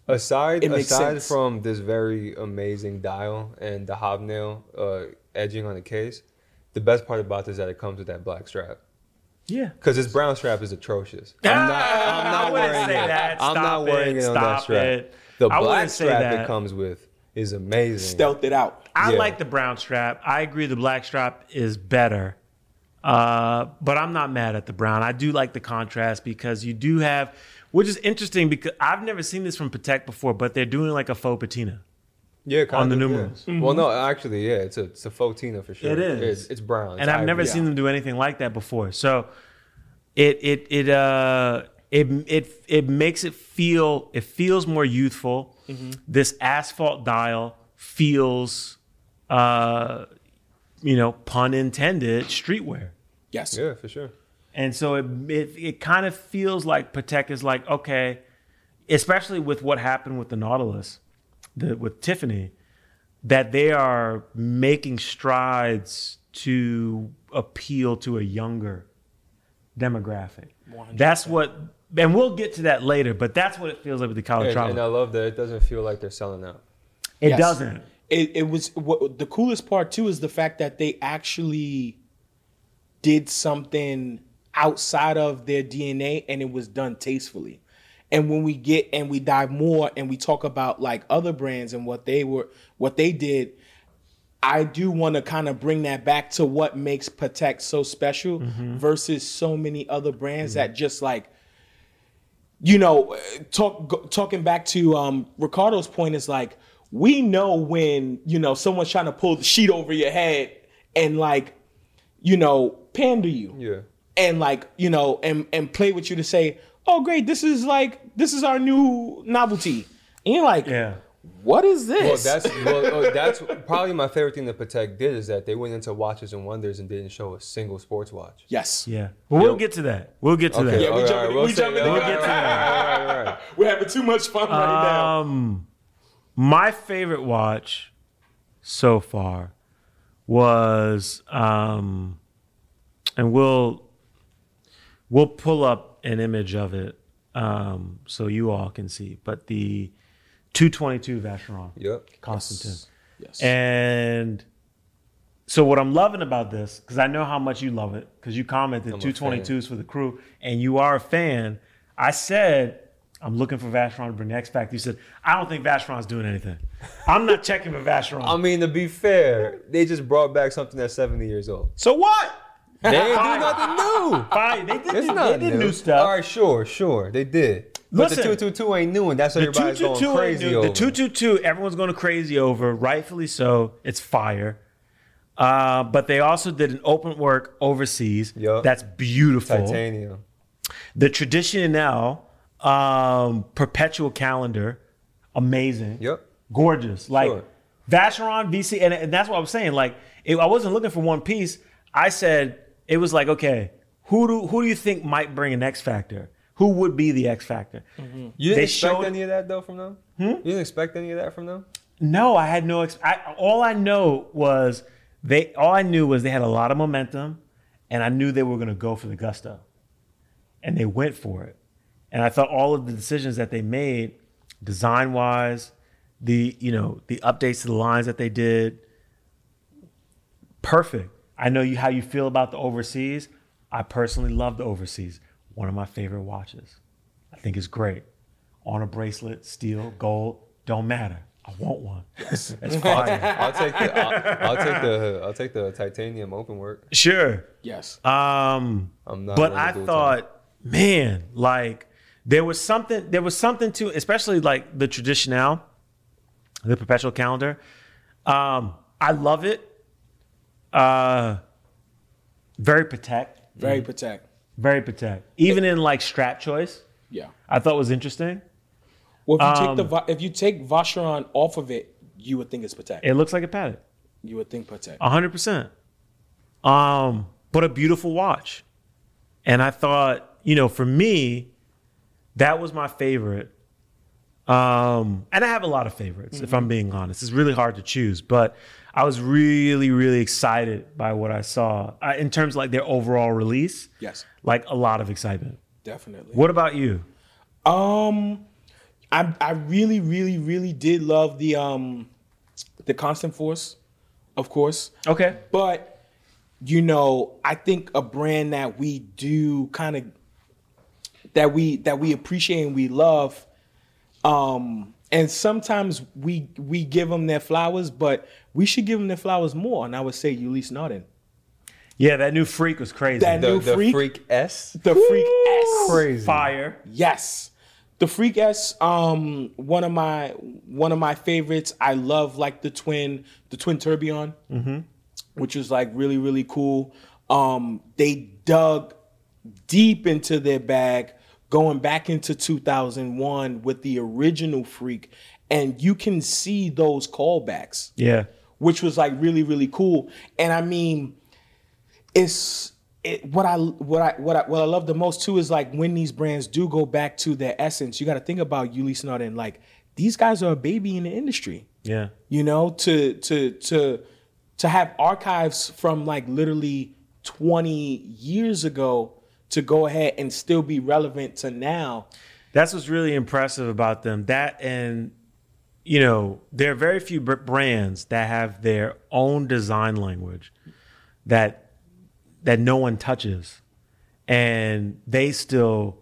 Aside aside sense. from this very amazing dial and the hobnail uh, edging on the case, the best part about this is that it comes with that black strap. Yeah. Because this brown strap is atrocious. Ah, I'm not, I'm not I wouldn't wearing say it. that. I'm Stop not wearing it. it, on that Stop strap. it. The I black wouldn't say strap that. it comes with is amazing. stealth it out. I Yeah. like the brown strap. I agree the black strap is better. Uh, but I'm not mad at the brown. I do like the contrast because you do have, which is interesting because I've never seen this from Patek before, but they're doing like a faux patina. Yeah, kind on the of, yeah. numerals. Well, no, actually, yeah, it's a it's a faux Tina for sure. It is. It's, it's brown. It's and I've never ivory. seen them do anything like that before. So it it it uh it it it makes it feel it feels more youthful. This asphalt dial feels uh you know pun intended streetwear. Yes. Yeah, for sure. And so it it, it kind of feels like Patek is like okay, especially with what happened with the Nautilus, the, with Tiffany, that they are making strides to appeal to a younger demographic. That's what, and we'll get to that later. But that's what it feels like with the And, Calatrava. and I love that it doesn't feel like they're selling out. it Yes. doesn't. it, it was what the coolest part too is the fact that they actually did something outside of their DNA and it was done tastefully. And when we get and we dive more and we talk about like other brands and what they were what they did, I do want to kind of bring that back to what makes Patek so special versus so many other brands that just like you know, talk go- talking back to um, Ricardo's point is like we know when you know someone's trying to pull the sheet over your head and like you know pander you. Yeah. and like you know and and play with you to say oh great this is like this is our new novelty and you're like Yeah. what is this Well, that's well, oh, that's probably my favorite thing that Patek did is that they went into watches and wonders and didn't show a single sports watch. yes Yeah. Well, we'll Yo. get to that. We'll get to Okay, that. Yeah, we all jumping- we'll we say- jumping all in. right, We'll get to all right, all right, all right. we're having too much fun right now Um, my favorite watch so far was, um, and we'll we'll pull up an image of it um, so you all can see. But the 222 Vacheron Yep. Constantin, yes and so what I'm loving about this, because I know how much you love it, because you commented I'm 222s for the crew, and you are a fan. I said I'm looking for Vacheron to bring the X Factor. You said I don't think Vacheron's doing anything. I'm not checking for Vacheron. I mean, to be fair, they just brought back something that's 70 years old. so what They didn't do nothing new. Fine, they did, It's not they did new, stuff. All right, sure, sure, they did. But Listen. the 222 ain't new, and that's what the everybody's going 222 crazy new. over. The 222, everyone's going crazy over, rightfully so. It's fire. Uh, but they also did an open work overseas. Yup. That's beautiful. Titanium. The Traditionnelle um, perpetual calendar, amazing. Yep. Gorgeous. Like Sure. Vacheron, VC, and, and that's what I was saying. Like, if I wasn't looking for one piece. I said it was like, okay, who do who do you think might bring an X factor? Who would be the X factor? You didn't They expect showed- any of that though from them. Hmm? You didn't expect any of that from them. No, I had no. Ex- I, all I know was they. All I knew was they had a lot of momentum, and I knew they were going to go for the gusto, and they went for it. And I thought all of the decisions that they made, design wise, the you know the updates to the lines that they did, perfect. I know you how you feel about the overseas. I personally love the overseas. One of my favorite watches. I think it's great. On a bracelet, steel, gold, don't matter. I want one. Yes. That's fire. I'll take the I'll, I'll take the I'll take the titanium open work. sure. yes. Um, I'm not but I do it, thought, man, like there was something. There was something to, especially like the traditional, the perpetual calendar. Um, I love it. Uh, very Patek, Very Patek. very Patek. Even in like strap choice, Yeah. I thought was interesting. Well, if you take the Um, if you take Vacheron off of it, you would think it's Patek. It looks like a padded. You would think Patek. hundred percent. Um, but a beautiful watch. And I thought, you know, for me, that was my favorite. Um, and I have a lot of favorites, if I'm being honest. It's really hard to choose, but I was really, really excited by what I saw uh, in terms of like their overall release. Yes, Like a lot of excitement. definitely. What about you? Um, I I really, really, really did love the um, the Constant Force, of course. Okay. But you know, I think a brand that we do kind of that we that we appreciate and we love, um, and sometimes we we give them their flowers, but we should give them their flowers more. And I would say Ulysse Nardin, Yeah, that new freak was crazy. That- The, New the freak? freak? S. the Freak S. Crazy. fire. Yes. The Freak S, um, one of my one of my favorites. I love like the twin, the twin tourbillon, which was like really really cool. Um, they dug deep into their bag, going back into 2001 with the original Freak, and you can see those callbacks Yeah. which was like really really cool. And I mean, it's it, what I what I what I what I love the most too is like when these brands do go back to their essence. You got to think about Ulysse Nardin. Like these guys are a baby in the industry. Yeah. You know, to to to to have archives from like literally 20 years ago to go ahead and still be relevant to now. That's what's really impressive about them. That and you know, there are very few brands that have their own design language that that no one touches, and they still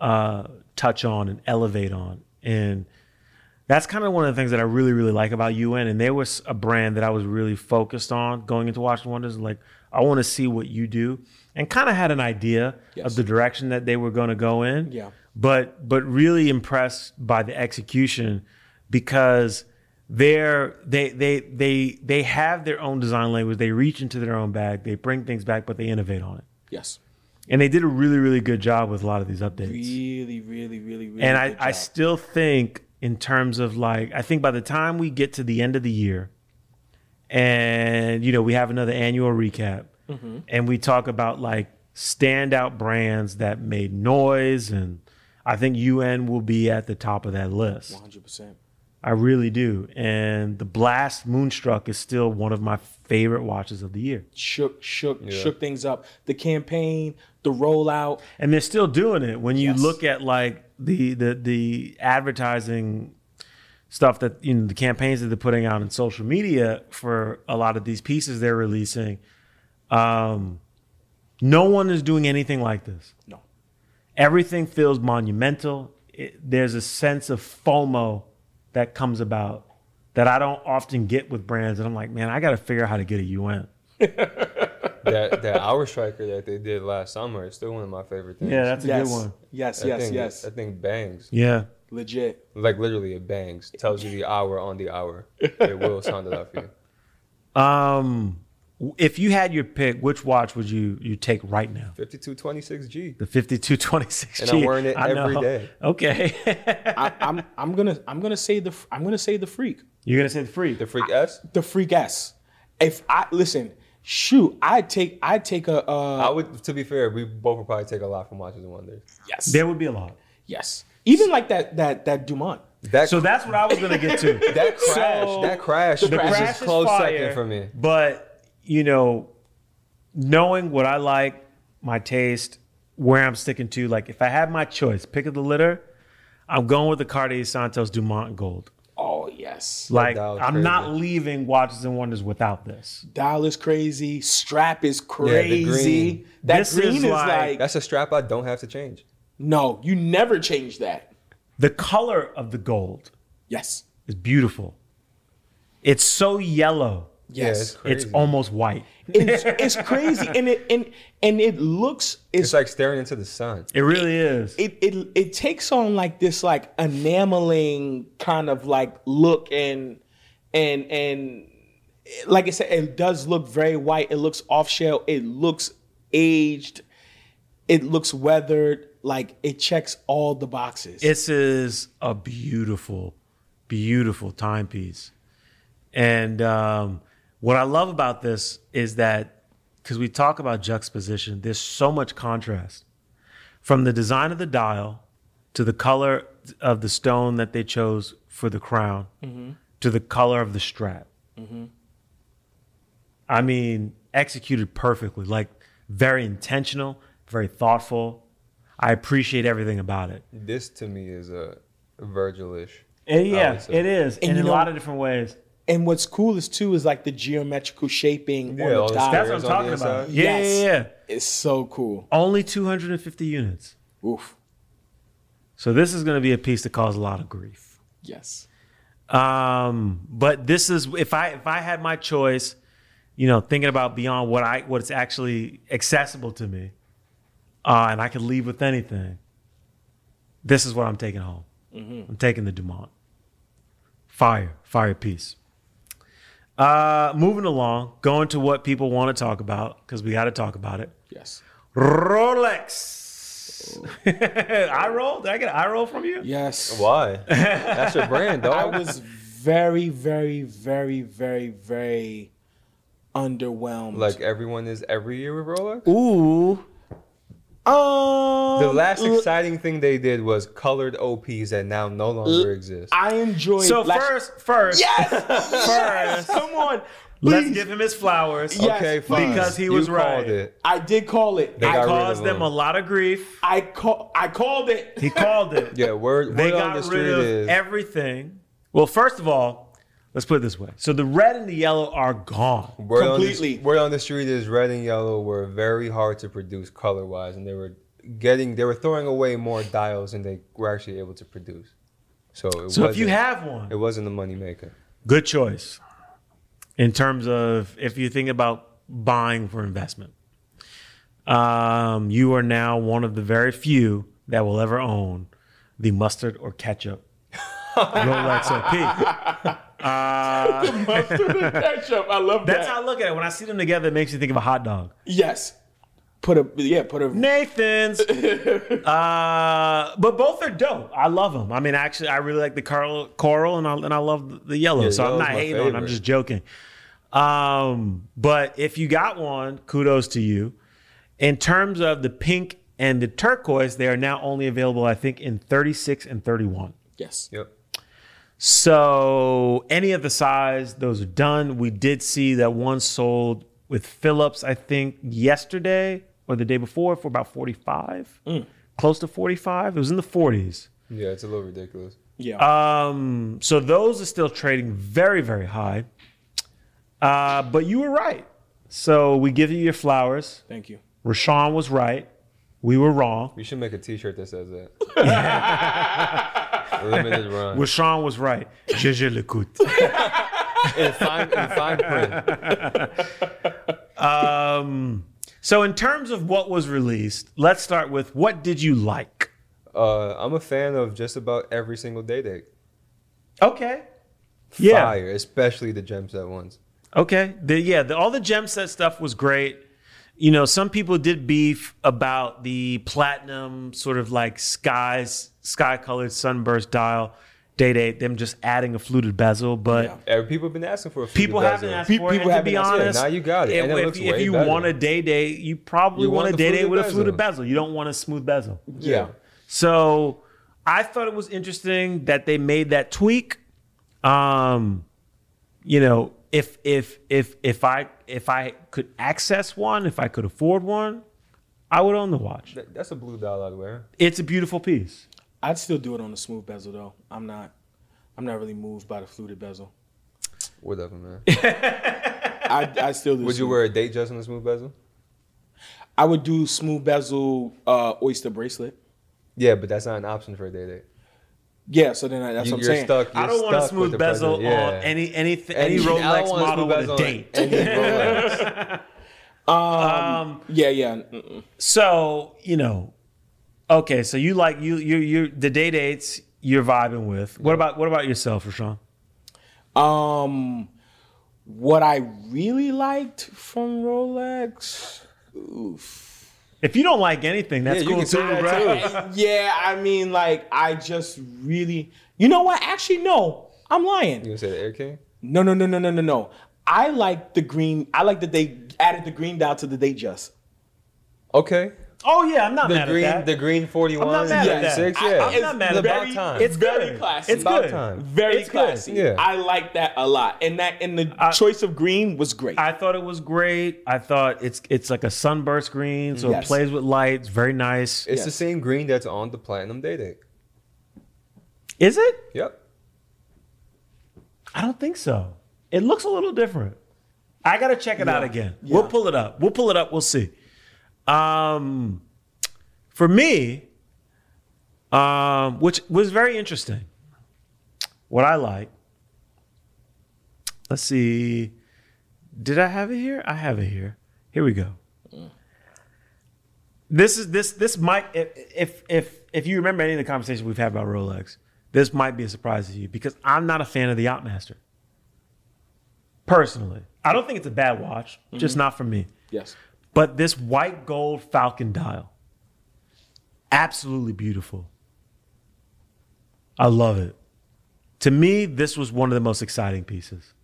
uh, touch on and elevate on. And that's kind of one of the things that I really, really like about UN. And there was a brand that I was really focused on going into Watch Wonders. Like, I want to see what you do, and kind of had an idea Yes. of the direction that they were going to go in. Yeah. But but really impressed by the execution because they're they they they they have their own design language. They reach into their own bag. They bring things back, but they innovate on it. Yes. And they did a really, really good job with a lot of these updates Really, really, really, really. and I, I still think in terms of like i think by the time we get to the end of the year and you know we have another annual recap Mm-hmm. and we talk about like standout brands that made noise and i think un will be at the top of that list 100%. i really do and the blast moonstruck is still one of my favorite watches of the year shook shook Yeah. shook things up the campaign the rollout and they're still doing it when you Yes. look at like the the the advertising stuff that you know the campaigns that they're putting out in social media for a lot of these pieces they're releasing um no one is doing anything like this no everything feels monumental it, there's a sense of fomo that comes about that i don't often get with brands and i'm like man i gotta figure out how to get a un that that hour striker that they did last summer is still one of my favorite things. yeah that's a yes good one yes That yes thing, yes That thing bangs. yeah legit Like literally, it bangs. Tells you the hour on the hour. It will sound it out for you. Um, if you had your pick, which watch would you you take right now? 5226G. The 5226G. And I'm wearing it every day. Okay, I, I'm I'm gonna I'm gonna say the I'm gonna say the freak you're gonna say the free. The Freak S. the freak s if I listen shoot I'd take I'd take a I uh would, to be fair, we both would probably take a lot from Watches and Wonders. yes There would be a lot. yes even like that that that Dumont That So that's what I was gonna get to. that crash, So- that crash, the crash is close fire, second for me. But you know, knowing what I like, my taste, where I'm sticking to, like if I had my choice, pick of the litter, I'm going with the Cartier Santos Dumont Gold. oh yes Like dial I'm not leaving Watches and Wonders without this. dial is crazy strap is the crazy green. that This green is is, like- like That's a strap I don't have to change. no you never change that The color of the gold yes is beautiful. It's so yellow. Yeah, Yes. it's. It's almost white. it's, it's crazy, and it and and it looks it's, It's like staring into the sun. It really is. it, it it takes on like this like enameling kind of like look and and and like I said, it does look very white. It looks off shell. It looks aged. It looks weathered. Like it checks all the boxes. This is a beautiful, beautiful timepiece. And um, what I love about this is that because we talk about juxtaposition, there's so much contrast from the design of the dial to the color of the stone that they chose for the crown mm-hmm. to the color of the strap. Mm-hmm. I mean, executed perfectly, like very intentional, very thoughtful. I appreciate everything about it. This to me is a Virgil-ish. It- yeah, it is, And in you a know- lot of different ways. And what's cool is too is like the geometrical shaping Yeah, on the the. That's what I'm talking about. Yeah, Yes. yeah, yeah. It's so cool. Only 250 units. Oof. So this is going to be a piece that caused a lot of grief. Yes. Um, but this is if I if I had my choice, you know, thinking about beyond what I what's actually accessible to me, uh, and I could leave with anything. This is what I'm taking home. I'm taking the Dumont. Fire, fire piece. Uh, moving along, going to what people want to talk about because we got to talk about it. Yes. Rolex. I roll. Did I get an eye roll from you? Yes. Why? That's your brand, I was very, very, very, very, very underwhelmed. like everyone is every year with Rolex. Ooh. Um, The last l- exciting thing they did was colored OPs that now no longer exist. I enjoyed. So last- first, first, yes, first, come on. let's give him his flowers. Yes, okay, fine. because he was called right. It. I did call it. They I, got rid of caused them him. a lot of grief. I call. I called it. He called it. Yeah, word, They word on got the street rid of is everything. Well, first of all, let's put it this way. So the red and the yellow are gone. word completely. On the, word on the street is red and yellow were very hard to produce color wise, and they were getting they were throwing away more dials than they were actually able to produce. So it So if you have one, it wasn't a money maker. good choice in terms of if you think about buying for investment. Um, you are now one of the very few that will ever own the mustard or ketchup Rolex OP. Uh, Mustard and ketchup. I love that's how I look at it. When I see them together, it makes me think of a hot dog. yes. Put a yeah. Put a Nathan's. uh, but both are dope. I love them. I mean, actually, I really like the coral, coral and I and I love the yellow. Yeah, so I'm not my hating on. it. I'm just joking. Um, but if you got one, kudos to you. In terms of the pink and the turquoise, they are now only available, I think, in 36 and 31. yes. Yep. So any of the size, those are done. We did see that one sold with Phillips, I think, yesterday or the day before for about 45, close to 45. It was in the 40s. Yeah, it's a little ridiculous. Yeah. Um, so those are still trading very, very high. Uh, but you were right. So we give you your flowers. Thank you. Rashawn was right. We were wrong. We should make a T-shirt that says that. Limited run. Rashawn was right. Je, je l'écoute. in fine, in fine print. Um, so in terms of what was released, let's start with what did you like? Uh, I'm a fan of just about every single day date. Okay. Yeah. Fire, especially the gem set ones. Okay. The, yeah, the, all the gem set stuff was great. You know, some people did beef about the platinum sort of like skies, sky colored sunburst dial day date, them just adding a fluted bezel. But Yeah. People have been asking for a people fluted have been bezel. asking Pe- for it. people And to be honest, Yeah, now you got it, and it if, looks if way you better. want a day date, you probably You want, want a the day date fluted with a fluted bezel. You don't want a smooth bezel. Yeah. So I thought it was interesting that they made that tweak. Um, you know, if if if if I if I could access one, if I could afford one, I would own the watch. That- That's a blue dial I'd wear. It's a beautiful piece. I'd still do it on the smooth bezel though. I'm not. I'm not really moved by the fluted bezel. Whatever, man. I I still do. Would you wear a date just on the smooth bezel? I would do smooth bezel uh, oyster bracelet. Yeah, but that's not an option for a day date. Yeah, so then I- that's You- what I'm you're saying. stuck. I you're don't want a smooth bezel present. on Yeah. any any any, Any- I Rolex don't want model smooth with a date. any Rolex. Um, yeah, yeah. mm-mm. So you know, okay. So you like you you you the day dates you're vibing with. What about what about yourself, Rashawn? Um, what I really liked from Rolex. Oof. If you don't like anything, that's Yeah, cool too, bro. Yeah, I mean, like, I just really. You know what? Actually, no. I'm lying. You gonna say the Air King? No, no, no, no, no, no, no. I like the green. I like that they added the green dial to the Datejust. Okay. Oh yeah, I'm not The mad green, at that. the green forty one. I'm not mad at that. Six, yeah. I'm not mad It's at that. about Very- time. it's very good. classy. It's good. time. Very It's good. classy. Yeah. I like that a lot, and that and the I- choice of green was great. I thought it was great. I thought it's it's like a sunburst green, so Yes. it plays with lights. Very nice. It's Yes. the same green that's on the platinum dating. Is it? Yep. I don't think so. It looks a little different. I gotta check it out again. Yeah. We'll pull it up. We'll pull it up. We'll see. Um, for me, um, which was very interesting. What I like. Let's see. Did I have it here? I have it here. Here we go. This is this this might if if if if you remember any of the conversations we've had about Rolex, this might be a surprise to you because I'm not a fan of the Yachtmaster. Personally, I don't think it's a bad watch, just not for me. yes. But this white gold Falcon dial, absolutely beautiful. I love it. To me, this was one of the most exciting pieces.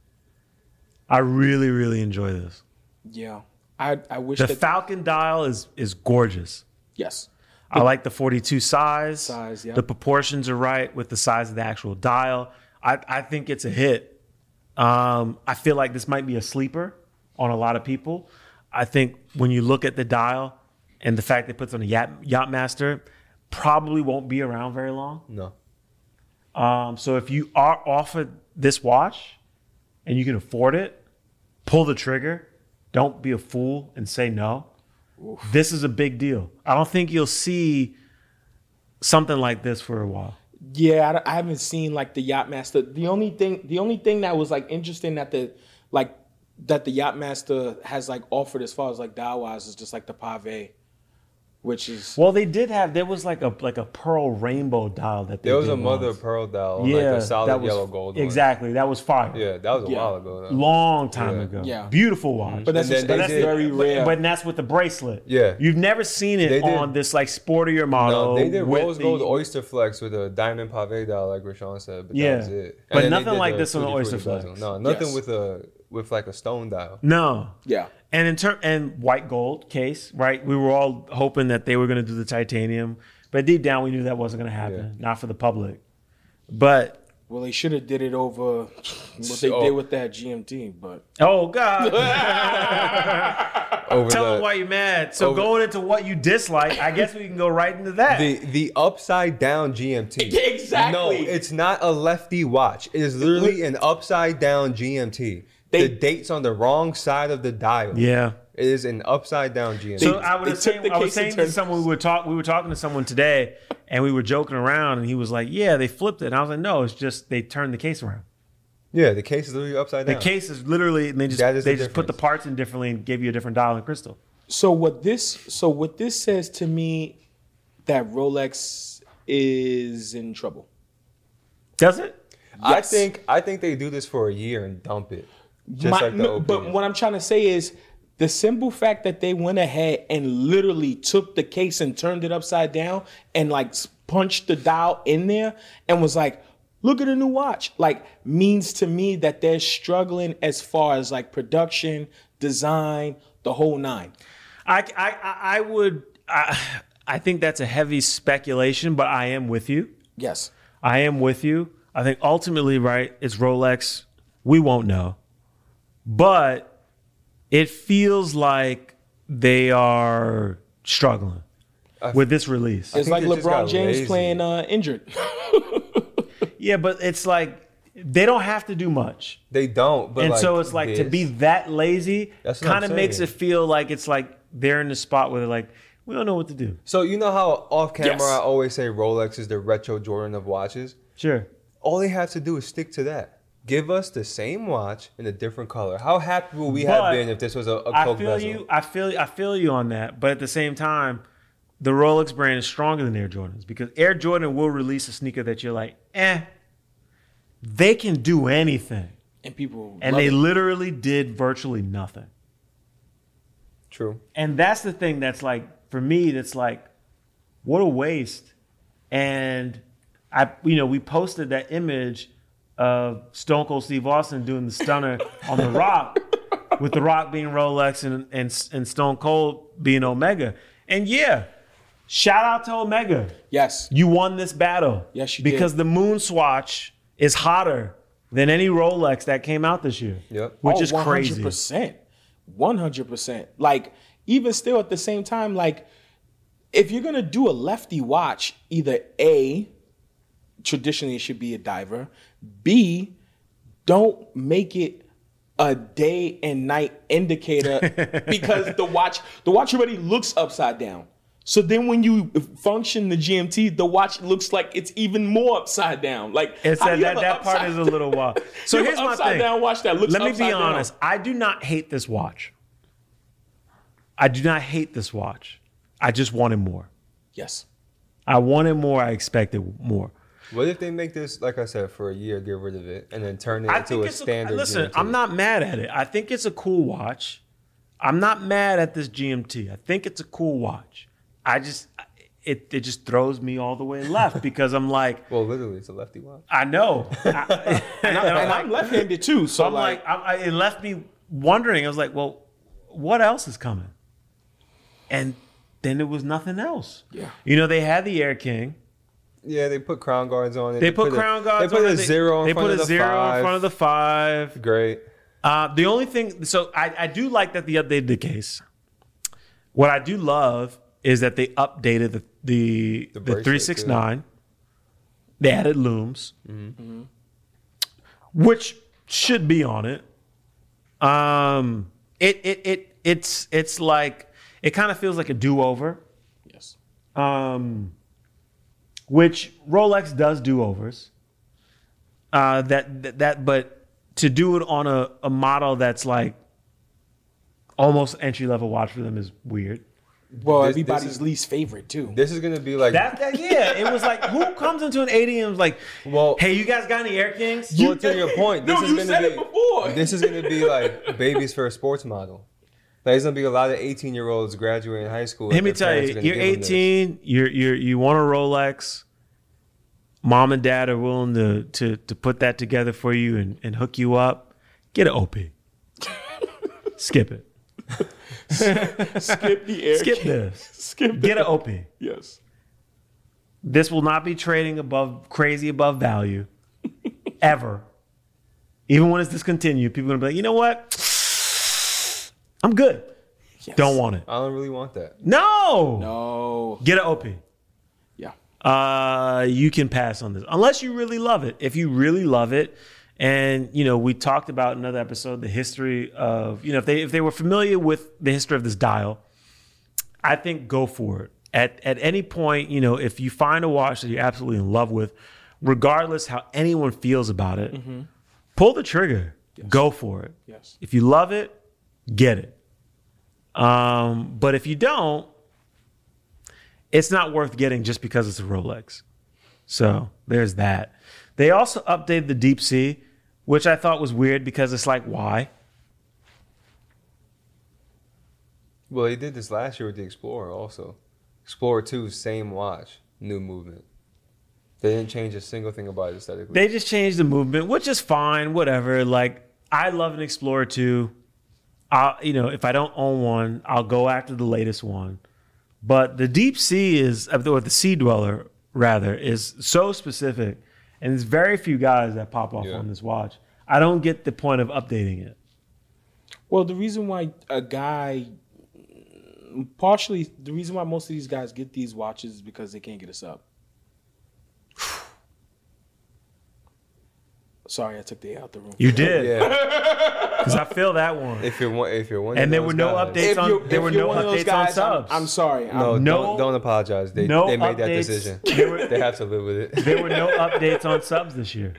I really, really enjoy this. Yeah. I I wish The that. Falcon dial is is gorgeous. yes. I like the 42 size. Size, yeah. The proportions are right with the size of the actual dial. I, I think it's a hit. Um, I feel like this might be a sleeper on a lot of people. I think when you look at the dial and the fact that it puts on a yacht, Yachtmaster, probably won't be around very long. No. Um, so if you are offered this watch and you can afford it, pull the trigger. Don't be a fool and say no. This is a big deal. I don't think you'll see something like this for a while. Yeah, I, I haven't seen like the Yachtmaster. The only thing, the only thing that was like interesting that the like that the Yachtmaster has like offered as far as like dial wise is just like the pave, which is Well, they did have there was like a like a pearl rainbow dial that they There was did a mother once. of pearl dial, yeah, like a solid that was, yellow gold. one. Exactly, that was fire. Yeah, that was a Yeah. while ago. Though. long time Yeah. ago. Yeah. beautiful watch. Mm-hmm. but that's, then just, they that's did- very rare. but that's with the bracelet. Yeah. you've never seen it did. on this like sportier model. No, they did with rose the- gold oyster flex with a diamond pave dial, like Rashawn said. But Yeah. that was it. But nothing like this on the oyster flex. No, nothing Yes. with a with like a stone dial. No, yeah, And in turn, and white gold case, right? We were all hoping that they were going to do the titanium, but deep down we knew that wasn't going to happen, not for the public. But well, they should have did it over what they did with that GMT, but oh god, Over tell the, them why you're mad. So over- going into what you dislike, I guess we can go right into that. the the upside down GMT. Exactly. No, it's not a lefty watch. It is literally an upside down GMT. They- the date's on the wrong side of the dial. yeah. It is an upside down GMT. So I would they have took saying, I was saying to someone we were talk we were talking to someone today, and we were joking around, and he was like, "Yeah, they flipped it." And I was like, "No, it's just they turned the case around. yeah, the case is literally upside The case is literally and they just they the just put the parts in differently and gave you a different dial and crystal." So what this so what this says to me that Rolex is in trouble. Does it? I think I think they do this for a year and dump it. Just My- like the no, but what I'm trying to say is the simple fact that they went ahead and literally took the case and turned it upside down and like punched the dial in there and was like, look at a new watch, like means to me that they're struggling as far as like production, design, the whole nine. I, I, I- I would. I, I think that's a heavy speculation, but I am with you. Yes. I am with you. I think ultimately, right, it's Rolex. We won't know. But it feels like they are struggling with this release. It's like LeBron James lazy. playing uh, injured. Yeah, but it's like they don't have to do much. they don't. But and like so it's like to be that lazy That's kind of makes it feel like it's like they're in the spot where they're like, we don't know what to do. So you know how off camera Yes. I always say Rolex is the retro Jordan of watches. Sure. All they have to do is stick to that. Give us the same watch in a different color. How happy would we But have been if this was a, a I Coke feel bezel? you. I feel. I feel you on that. But at the same time, the Rolex brand is stronger than Air Jordans because Air Jordan will release a sneaker that you're like, eh. They can do anything, And people and love they it. literally did virtually nothing. True. And that's the thing that's like for me. That's like, what a waste. And I, you know, we posted that image of Stone Cold Steve Austin doing the stunner on the Rock, with the Rock being Rolex and and and Stone Cold being Omega. And yeah, shout out to Omega. yes. You won this battle. Yes, you because did. the Moon Swatch is hotter than any Rolex that came out this year. Yep. Which Oh, is crazy. 100%. 100%. Like, even still at the same time, like, if you're going to do a lefty watch, either A, traditionally it should be a diver, B, don't make it a day and night indicator because the watch the watch already looks upside down. So then when you function the GMT, the watch looks like it's even more upside down. Like It's that, that, that part is a little wild. So here's my upside thing. down watch that looks Let me be upside down. honest. I do not hate this watch. I do not hate this watch. I just wanted more. Yes. I wanted more. I expected more. What if they make this, like I said, for a year, get rid of it, and then turn it I into think a it's standard? A, listen, GMT? I'm not mad at it. I think it's a cool watch. I'm not mad at this GMT. I think it's a cool watch. I just it it just throws me all the way left because I'm like Well, literally, it's a lefty watch. I know. I, And, I, and I'm left-handed too, so So I'm like, I, I, it left me wondering. I was like, well, what else is coming? And then there was nothing else. Yeah. You know, they had the Air King. Yeah, they put crown guards on it. They put a- crown guards. They put a it. zero in They front put of a the zero five. in front of the five. Great. Uh, the only thing, so I, I do like that they updated the case. What I do love is that they updated the the, the, bracelet, 369. They added lumes, Mm-hmm. which should be on it. Um, it it it it's it's like it kind of feels like a do over. yes. um, which Rolex does do overs. Uh, that, that that but to do it on a, a model that's like almost entry level watch for them is weird. Well, This- this everybody's is- least favorite too. This is gonna be like That, that yeah, it was like who comes into an AD and was like, Well- hey, you guys got any Air Kings? Well, to your point, this No, is you gonna said be it before. this is gonna be like babies first sports model. Like, there's gonna be a lot of 18 year olds graduating high school. Let and me tell you, you're give them this. 18, you're you're you want a Rolex. Mom and dad are willing to to to put that together for you and, and hook you up. Get an OP. Skip it. Skip the air. Skip King. this. Skip Get the an OP. Yes. This will not be trading above crazy above value ever. Even when it's discontinued, people are gonna be like, you know what? I'm good. yes. Don't want it. I don't really want that. No. No. Get an OP. Yeah. uh, you can pass on this unless you really love it. If you really love it, and you know, we talked about another episode the history of you know if they if they were familiar with the history of this dial, I think go for it. At at any point, you know, if you find a watch that you're absolutely in love with, regardless how anyone feels about it, pull the trigger. Go for it. Yes. If you love it, get it. Um, but if you don't, it's not worth getting just because it's a Rolex. So there's that. They also updated the Deep Sea, which I thought was weird because it's like, why? Well, they did this last year with the Explorer also. Explorer 2, same watch, new movement. They didn't change a single thing about it aesthetically. They just changed the movement, which is fine, whatever. Like, I love an Explorer 2. I'll, you know, if I don't own one, I'll go after the latest one. But the Deep Sea is, uh, or the Sea Dweller, rather, is so specific. And there's very few guys that pop off Yeah. on this watch. I don't get the point of updating it. Well, the reason why a guy, partially, the reason why most of these guys get these watches is because they can't get a sub. Sorry, I took the A out the room. You did. yeah. because I feel that one. If you're one, if you're one, And there were no guys- updates. On- you there were no one of those updates on guys, I'm, subs. I'm sorry. I'm- No, No- don't, don't apologize. They, no they made that decision. There were- they have to live with it. There were no updates on subs this year.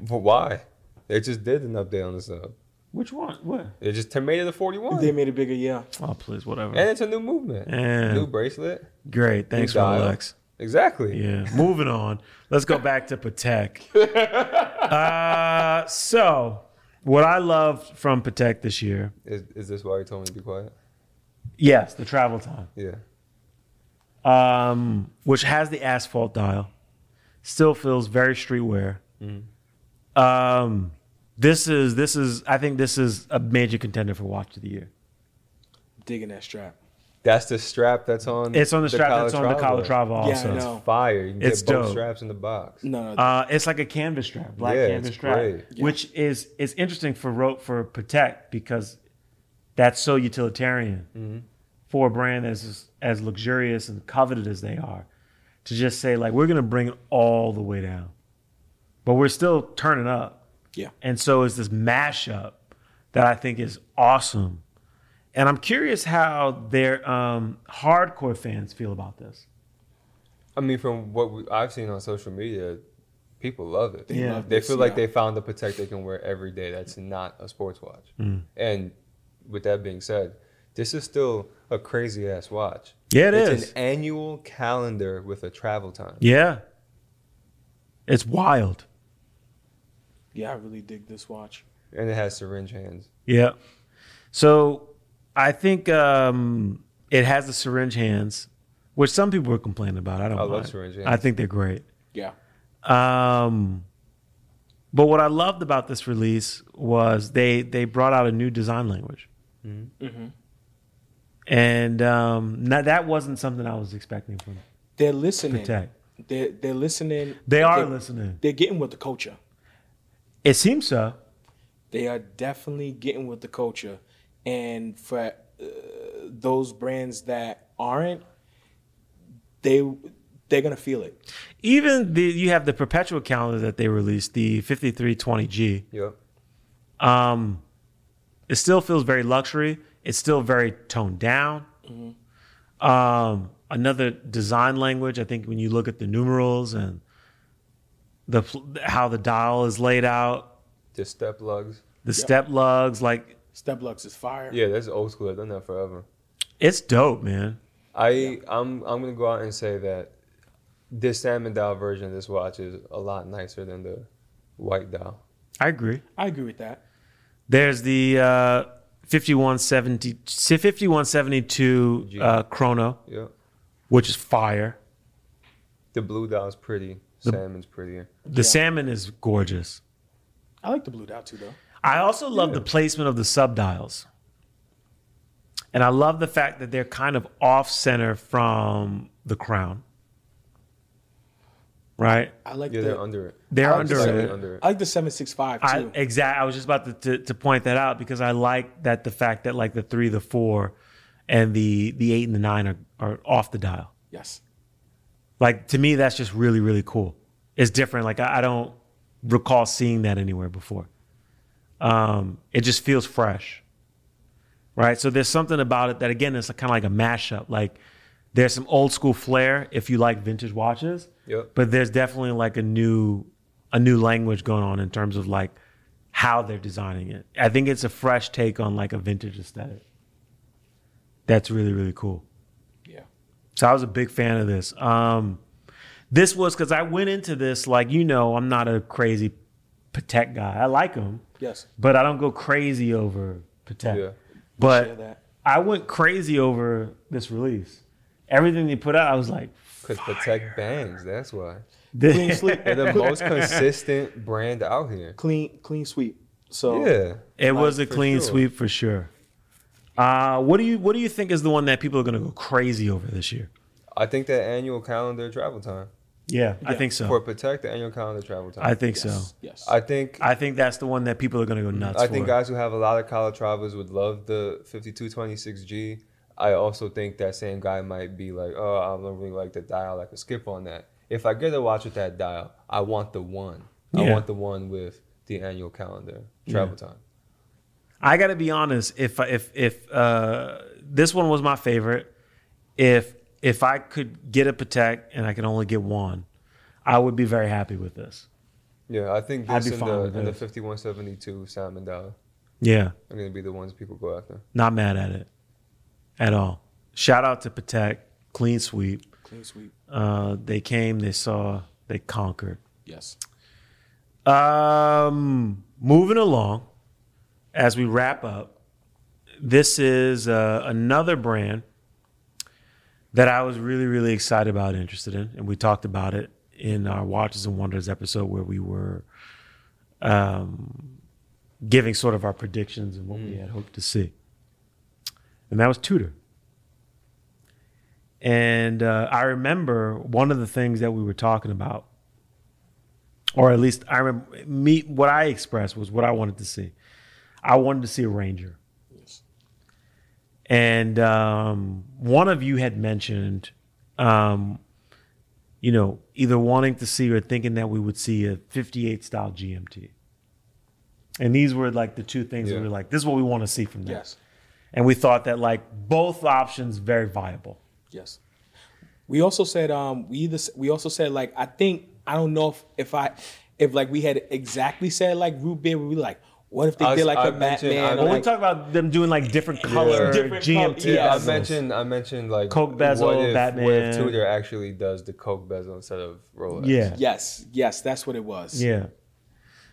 But why? They just did an update on the sub. Which one? What? They just made it a 41. they made it bigger. Yeah. Oh, please, whatever. and it's a new movement. Yeah. New bracelet. Great. Thanks, New dial. Rolex. Exactly. Yeah. Moving on. Let's go back to Patek. Uh, so, what I loved from Patek this year, Is, is this why you told me to be quiet? yes, the travel time, Yeah. um, which has the asphalt dial, still feels very streetwear. Um, this is this is I think this is a major contender for watch of the year. Digging that strap. That's the strap that's on. It's on the, strap that's on the Calatrava. Calatrava Yeah, also. I It's know. fire. You can It's get both dope. straps in the box. No, no. Uh, it's like a canvas strap, black Yeah, canvas it's strap, great. Yeah. which is is interesting for rope for Patek because that's so utilitarian Mm-hmm. for a brand as as luxurious and coveted as they are to just say like we're gonna bring it all the way down, but we're still turning up, yeah. and so is this mashup that I think is awesome, and I'm curious how their um, hardcore fans feel about this. I mean, from what we, I've seen on social media, people love it. Yeah. love They feel like they found a Patek they can wear every day. That's not a sports watch. Mm. And with that being said, this is still a crazy ass watch. Yeah, it it's is. an annual calendar with a travel time. Yeah, it's wild. Yeah, I really dig this watch. And it has syringe hands. Yeah. So I think um, it has the syringe hands, which some people were complaining about. I don't I love syringe hands. I think they're great. Yeah. Um, but what I loved about this release was they they brought out a new design language, Mm-hmm. and um, now that wasn't something I was expecting from They're listening. Patek. They're they're listening. They are They're- listening. They're getting with the culture. It seems so. They are definitely getting with the culture, and for uh, those brands that aren't, they they're gonna feel it. Even the you have the perpetual calendar that they released, the 5320G. Yep. Um, it still feels very luxury. It's still very toned down. Um, another design language. I think when you look at the numerals and the how the dial is laid out, Just step lugs. the step lugs, like Step lugs is fire. Yeah, that's old school. I've done that forever. it's dope, man. I I'm I'm gonna go out and say that this salmon dial version of this watch is a lot nicer than the white dial. I agree. I agree with that. There's the uh, 5170, 5172 uh, chrono, Yeah. which is fire. The blue dial is pretty. The- Salmon's prettier. The salmon is gorgeous. I like the blue dial too, though. I also love Yeah. the placement of the subdials. And I love the fact that they're kind of off center from the crown. Right? I like Yeah, the they're under it. They're I like under the Slightly it. under it. I like the seven six five I too. exact I was just about to, to, to point that out because I like that the fact that like the three, the four, and the the eight and the nine are, are off the dial. yes. Like to me, that's just really, really cool. It's different. Like I, I don't recall seeing that anywhere before. Um, it just feels fresh, right? So there's something about it that again, it's kind of like a mashup. Like there's some old school flair if you like vintage watches, Yep. but there's definitely like a new a new language going on in terms of like how they're designing it. I think it's a fresh take on like a vintage aesthetic. That's really really cool. Yeah. So I was a big fan of this. Um, this was because I went into this like you know I'm not a crazy Patek guy. I like him. Yes. but I don't go crazy over Patek. Yeah. But that. I went crazy over this release. Everything they put out, I was like, Because Patek bangs. That's why. Clean sweep. They're the most consistent brand out here. Clean clean sweep. So Yeah. it was a clean sure. sweep for sure. Uh, what do you what do you think is the one that people are going to go crazy over this year? I think that annual calendar travel time. Yeah, I think so. For Patek the annual calendar travel time. I think yes. so. Yes. I think I think that's the one that people are going to go nuts I for. think guys who have a lot of Calatravas would love the 5226G. I also think that same guy might be like, oh, I don't really like the dial. I could skip on that. If I get a watch with that dial, I want the one. I want the one with the annual calendar travel time. I got to be honest. If if if uh, this one was my favorite, if if I could get a Patek and I could only get one, I would be very happy with this. Yeah, I think I'd this be and fine the, with and the this. 5172 Salmon Dollar Yeah, are going to be the ones people go after. not mad at it at all. Shout out to Patek, clean sweep. Clean sweep. Uh, they came, they saw, they conquered. Yes. Um, moving along, as we wrap up, this is uh, another brand that I was really, really excited about, and interested in, and we talked about it in our Watches and Wonders episode where we were um, giving sort of our predictions and what we had hoped to see, and that was Tudor. And uh, I remember one of the things that we were talking about or at least I remember me what I expressed was what I wanted to see. I wanted to see a ranger. And um, one of you had mentioned, um, you know, either wanting to see or thinking that we would see a 58 style GMT. And these were like the two things Yeah. we were like, this is what we want to see from this. Yes. And we thought that like both options very viable. Yes. We also said um we either we also said like I think I don't know if if I if like we had exactly said like root beer we were like what if they I did like I a mentioned- Batman I or When we talk about them doing like different color Different GMT color- Yeah, I mentioned I mentioned like Coke bezel, what if, What if Batman. Tudor actually does the Coke bezel instead of Rolex? Yeah. yes yes that's what it was Yeah.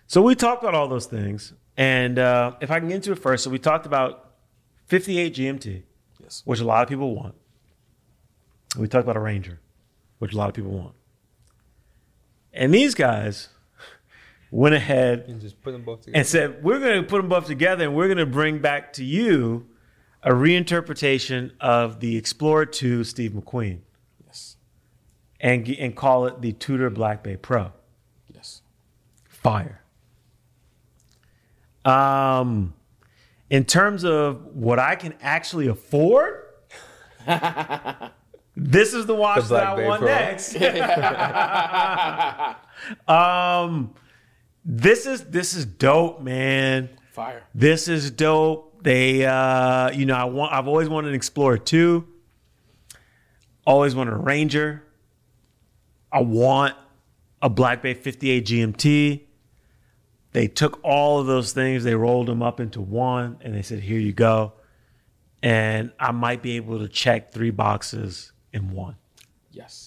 So we talked about all those things. And uh, if I can get into it first, so we talked about 58 GMT, yes which a lot of people want. We talked about a Ranger, which a lot of people want. And these guys went ahead You can just put them both together. and said, We're going to put them both together and we're going to bring back to you a reinterpretation of the Explorer 2 Steve McQueen yes and, and call it the Tudor Black Bay Pro. yes fire. Um, in terms of what I can actually afford, this is the watch The that I Bay want Pro. next. um, this is this is dope, man. fire This is dope. They, uh, you know, I want. I've always wanted an Explorer two. Always wanted a Ranger. I want a Black Bay 58 GMT. They took all of those things, they rolled them up into one, and they said, "Here you go." And I might be able to check three boxes in one. yes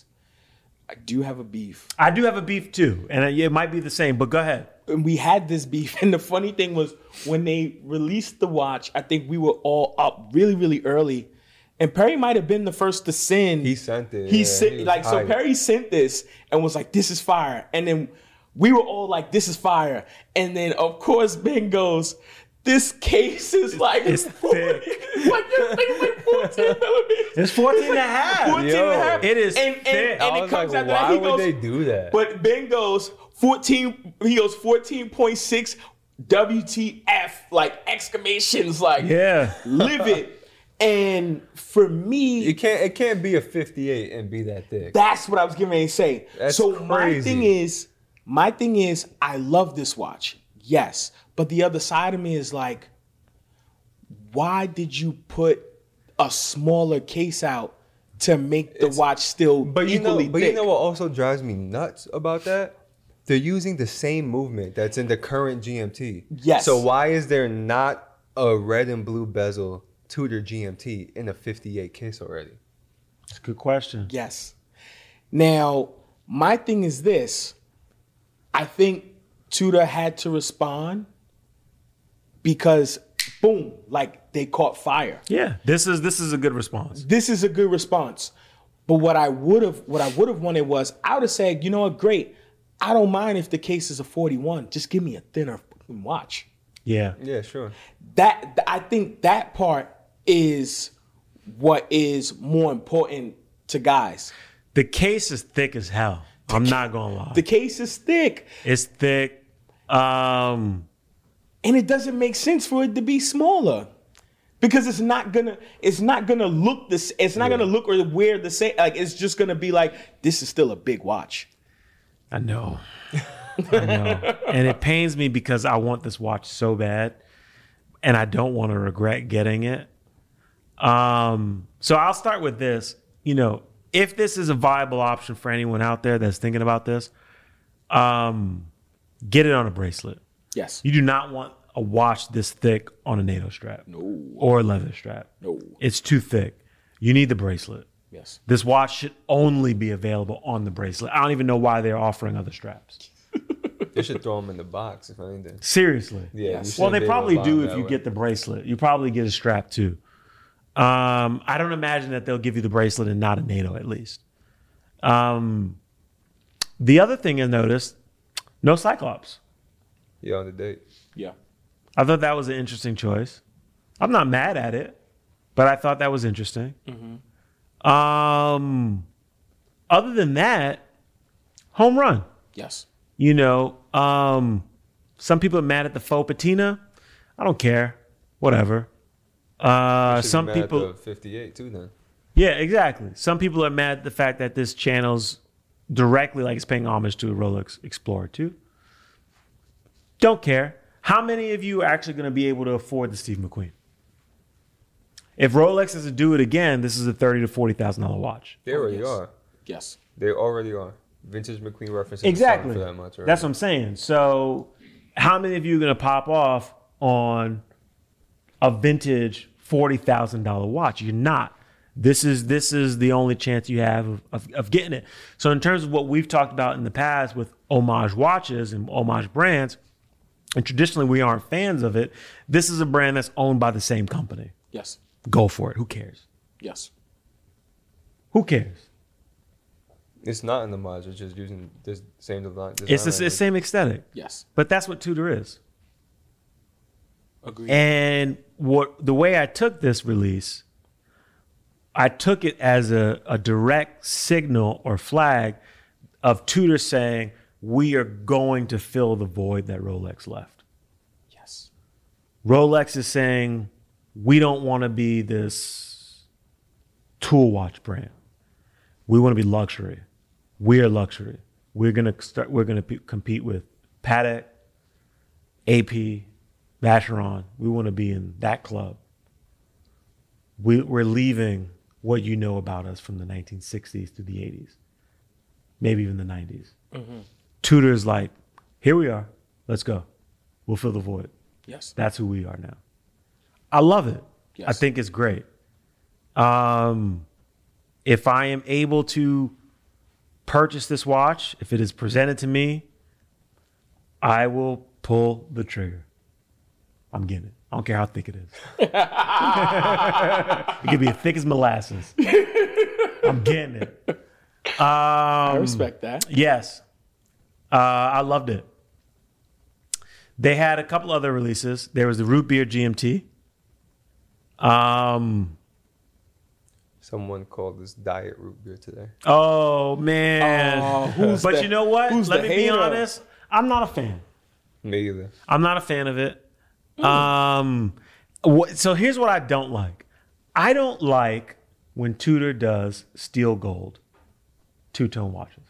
I do have a beef I do have a beef too, and it might be the same. But go ahead. and we had this beef and the funny thing was when they released the watch I think we were all up really really early and Perry might have been the first to send He sent it, he yeah, sent he was like so. Perry sent this and was like this is fire and then we were all like this is fire and then of course Ben goes this case is like It's thick. it's like this thing like 14 millimeters It's 14 and a half. 14 and a half. It is and, and, thick. and I it was comes like, after that why he would goes they do that? but Ben goes 14. He goes 14.6 WTF like exclamations like Yeah. livid. And for me, it can't it can't be a 58 and be that thick. that's what I was giving ready to say. That's so my thing is, my thing is, I love this watch. Yes, but the other side of me is like, why did you put a smaller case out to make the watch still But you know, but thick? you know what also drives me nuts about that? They're using the same movement that's in the current GMT. Yes. So why is there not a red and blue bezel Tudor GMT in a 58 case already? It's a good question. Yes. Now, my thing is this. I think Tudor had to respond because boom, like they caught fire. Yeah, this is this is a good response. This is a good response. But what I would have what I would have wanted was I would have said, you know what, great. I don't mind if the case is a 41. Just give me a thinner fucking watch. Yeah, Yeah, sure. That I think that part is what is more important to guys. the case is thick as hell. I'm not gonna lie. The case is thick. it's thick. Um, and it doesn't make sense for it to be smaller because it's not gonna it's not gonna look this it's not gonna look or wear the same like it's just gonna be like this is still a big watch I know, I know, and it pains me because I want this watch so bad. and I don't want to regret getting it. Um, so I'll start with this. You know, if this is a viable option for anyone out there that's thinking about this, um, get it on a bracelet. Yes. You do not want a watch this thick on a NATO strap No. or a leather strap. No. It's too thick. You need the bracelet. Yes. This watch should only be available on the bracelet. I don't even know why they're offering other straps. They should throw them in the box if anything. Seriously. Yeah. Yes. Well, they be able to probably do if you way. get the bracelet. You probably get a strap too. Um, I don't imagine that they'll give you the bracelet and not a NATO at least. Um, the other thing I noticed, no Cyclops. Yeah, on the date. Yeah. I thought that was an interesting choice. I'm not mad at it, but I thought that was interesting. Um, other than that, home run. Yes. You know, um, some people are mad at the faux patina. I don't care. Whatever. Uh, Should be some mad at people, the 58 too then. yeah, exactly. Some people are mad at the fact that this channel's directly like it's paying homage to a Rolex Explorer 2. Don't care. How many of you are actually going to be able to afford the Steve McQueen? If Rolex is to do it again, this is a thirty to forty thousand dollar watch. They already yes. are. Yes. They already are. Vintage McQueen reference. Exactly. For that much, right? That's what I'm saying. So, how many of you are going to pop off on a vintage forty thousand dollar watch? You're not. This is this is the only chance you have of, of, of getting it. So, in terms of what we've talked about in the past with homage watches and homage brands, and traditionally we aren't fans of it. This is a brand that's owned by the same company. Yes. Go for it. Who cares? Yes. Who cares? It's not in the mods. It's just using the same design. It's the design s- same aesthetic, Yes. but that's what Tudor is. Agreed. And what the way I took this release, I took it as a, a direct signal or flag of Tudor saying, we are going to fill the void that Rolex left. yes. Rolex is saying, we don't want to be this tool watch brand. We want to be luxury. We are luxury. We're gonna start. We're gonna pe- compete with Patek, AP, Vacheron. We want to be in that club. We, we're leaving what you know about us from the 1960s to the 80s, maybe even the 90s. Tudor's like, here we are. Let's go. We'll fill the void. Yes. That's who we are now. I love it. I think it's great. Um, if I am able to purchase this watch, if it is presented to me, I will pull the trigger. I'm getting it. I don't care how thick it is. it could be as thick as molasses. I'm getting it. I Um, respect that. Yes. Uh, I loved it. They had a couple other releases. There was the root beer GMT. Um. Someone called this diet root beer today. Oh man. Oh, who's but the- you know what? who's Let the me be honest. I'm not a fan. Me either. I'm not a fan of it. Um. wh- So here's what I don't like. I don't like when Tudor does steel gold two tone watches.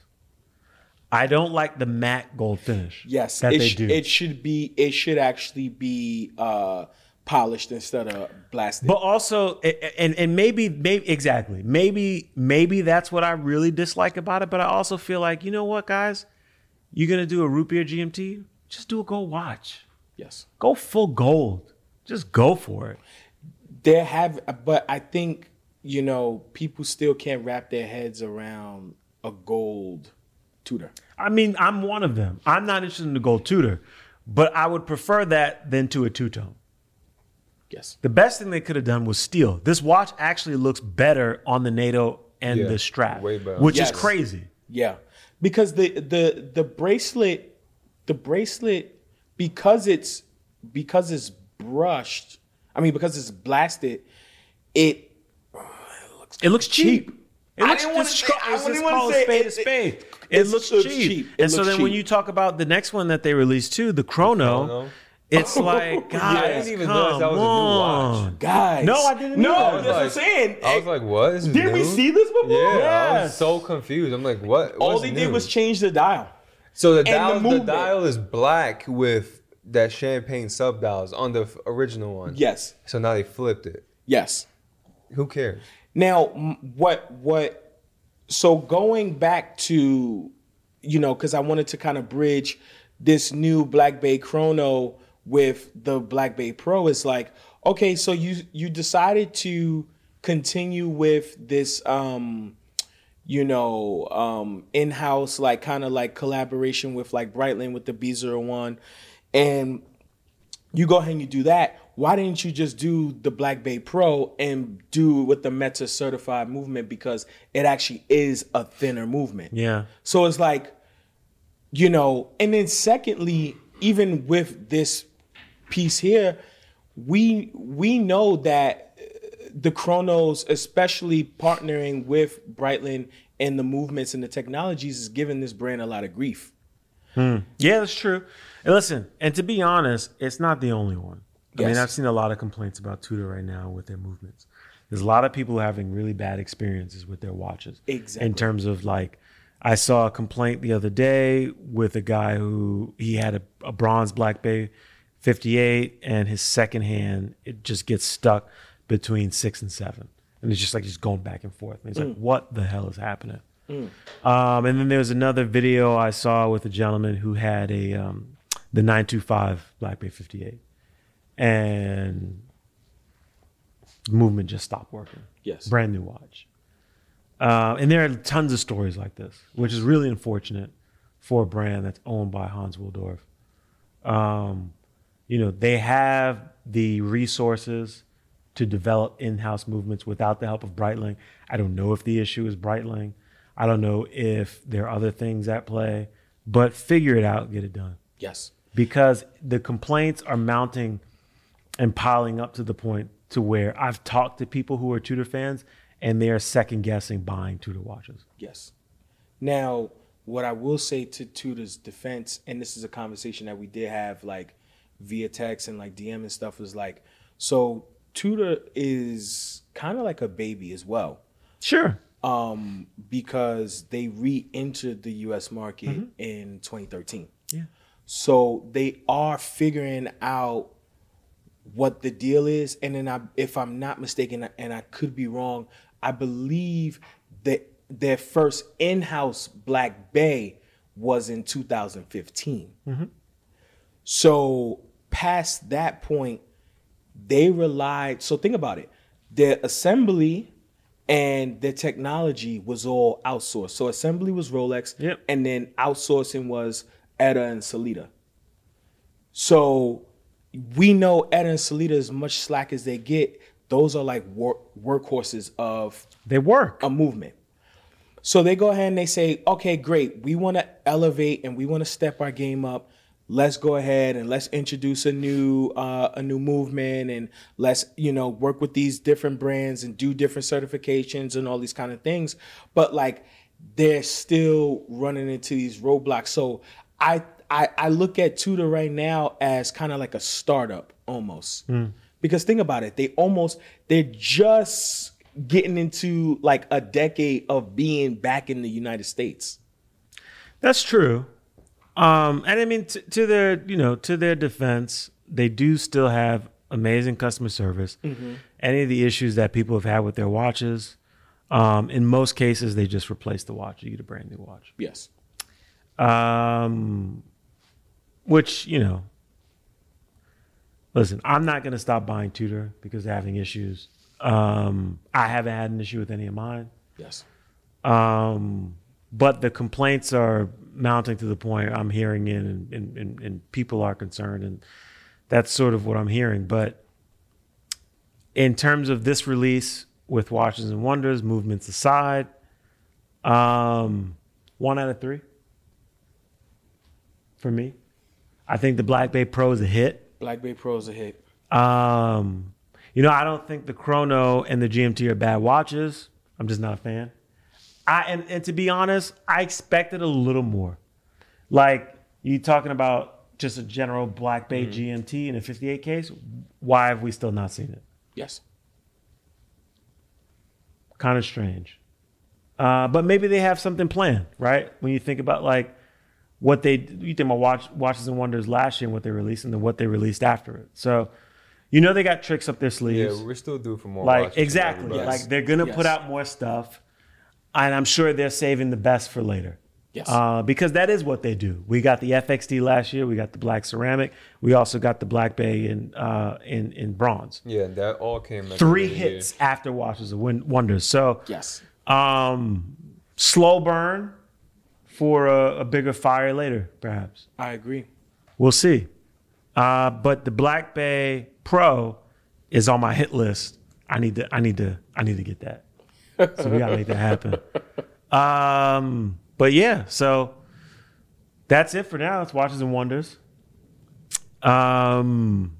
I don't like the matte gold finish. Yes. that it, they sh- do. it should be. It should actually be uh, polished instead of blasted. But also, and and maybe maybe exactly maybe maybe that's what I really dislike about it. But I also feel like you know what, guys, you're gonna do a root beer GMT, just do a gold watch, yes. go full gold, just go for it. there have but i think you know people still can't wrap their heads around a gold tudor I mean, I'm one of them. I'm not interested in the gold Tudor, but I would prefer that than to a two tone. yes The best thing they could have done was steel. This watch actually looks better on the NATO and Yeah, the strap, way better. which Yes. is crazy. yeah because the the the bracelet the bracelet because it's because it's brushed i mean because it's blasted it It looks cheap. It I looks didn't wanna just, say- I it's wouldn't wanna say spade it- a spade. it- It, it's- looks looks cheap. cheap. It And so looks then when you talk about the next one that they released too, the Chrono, Chrono? it's like, Yeah, guys, I didn't even come realize that was a new watch. on. guys No, I didn't know. no. I that's was what i'm like- saying I was like, what? This is did we see this before Yeah, I Yes. was so confused. I'm like, what? all they new? did was change the dial So the the dial, the, movement. dial is black with that champagne sub dials on the original one. Yes. So now they flipped it. Yes. Who cares? Now, what what? So going back to, you know, because I wanted to kind of bridge this new Black Bay Chrono with the Black Bay Pro. Is like, okay, so you you decided to continue with this, um, you know, um, in-house like kind of like collaboration with like Breitling with the B01, and you go ahead and you do that. Why didn't you just do the Black Bay Pro and do with the METAS certified movement because it actually is a thinner movement. Yeah. So it's like, you know, and then secondly, even with this piece here, we we know that the chronos, especially partnering with Breitling and the movements and the technologies, is giving this brand a lot of grief. Hmm. Yeah, that's true. And listen, and to be honest, it's not the only one. I mean, I've seen a lot of complaints about Tudor right now with their movements. There's a lot of people having really bad experiences with their watches. Exactly. In terms of like, I saw a complaint the other day with a guy who he had a, a bronze Black Bay 58, and his second hand it just gets stuck between six and seven, and it's just like just going back and forth. And it's like, what the hell is happening? Um, and then there was another video I saw with a gentleman who had a um, the 925 Black Bay 58, and movement just stopped working. Yes. brand new watch. Uh, and there are tons of stories like this, which is really unfortunate for a brand that's owned by Hans Wilsdorf. Um, you know, they have the resources to develop in-house movements without the help of Breitling. I don't know if the issue is Breitling. I don't know if there are other things at play, but figure it out, get it done. Yes. Because the complaints are mounting and piling up to the point to where I've talked to people who are Tudor fans and they are second guessing buying Tudor watches. Yes. Now, what I will say to Tudor's defense, and this is a conversation that we did have like via text and like DM and stuff, was like, so Tudor is kind of like a baby as well. Sure. Um, because they re-entered the US market in 2013. Yeah. So they are figuring out what the deal is. And then I, if I'm not mistaken, and I could be wrong, I believe that their first in-house Black Bay was in 2015. So past that point, they relied. So think about it: their assembly and their technology was all outsourced. So assembly was Rolex, Yep. and then outsourcing was ETA and Sellita. So we know ETA and Sellita, as much slack as they get, those are like work, workhorses of They work. a movement. So they go ahead and they say, okay, great. We want to elevate and we want to step our game up. Let's go ahead and let's introduce a new uh, a new movement and let's you know work with these different brands and do different certifications and all these kind of things. But like they're still running into these roadblocks. So I I, I look at Tudor right now as kind of like a startup almost. Because think about it, they almost they're just getting into like a decade of being back in the United States. That's true. Um, and I mean, t- to their you know to their defense, they do still have amazing customer service. Any of the issues that people have had with their watches, um, in most cases, they just replace the watch. You get a brand new watch. Yes. Um, which you know, listen, I'm not going to stop buying Tudor because they're having issues. Um, I haven't had an issue with any of mine. Yes. Um, but the complaints are mounting to the point I'm hearing in, and, and, and, and people are concerned, and that's sort of what I'm hearing. But in terms of this release, with Watches and Wonders, movements aside, um, one out of three for me. I think the Black Bay Pro is a hit. Black Bay Pro is a hit. Um, you know, I don't think the Chrono and the GMT are bad watches. I'm just not a fan. I and, and to be honest, I expected a little more. Like you talking about just a general Black Bay GMT in a 58 case. Why have we still not seen it? Yes. Kind of strange. Uh, but maybe they have something planned, right? When you think about like what they you think about watch watches and wonders last year and what they released and then what they released after it. So you know they got tricks up their sleeves. Yeah, we're still due for more. like watches exactly. Yes. Like they're gonna put out more stuff. And I'm sure they're saving the best for later. Yes. Uh, because that is what they do. We got the FXD last year. We got the black ceramic. We also got the black bay in uh, in in bronze. Yeah, that all came. Three end of the year. hits after Watches of Win- Wonders. So Yes. um, slow burn for a, a bigger fire later, perhaps. I agree. We'll see. Uh, but the Black Bay Pro is on my hit list. I need to. I need to. I need to get that. So we gotta make that happen. Um, but yeah, so that's it for now. It's Watches and Wonders. Um,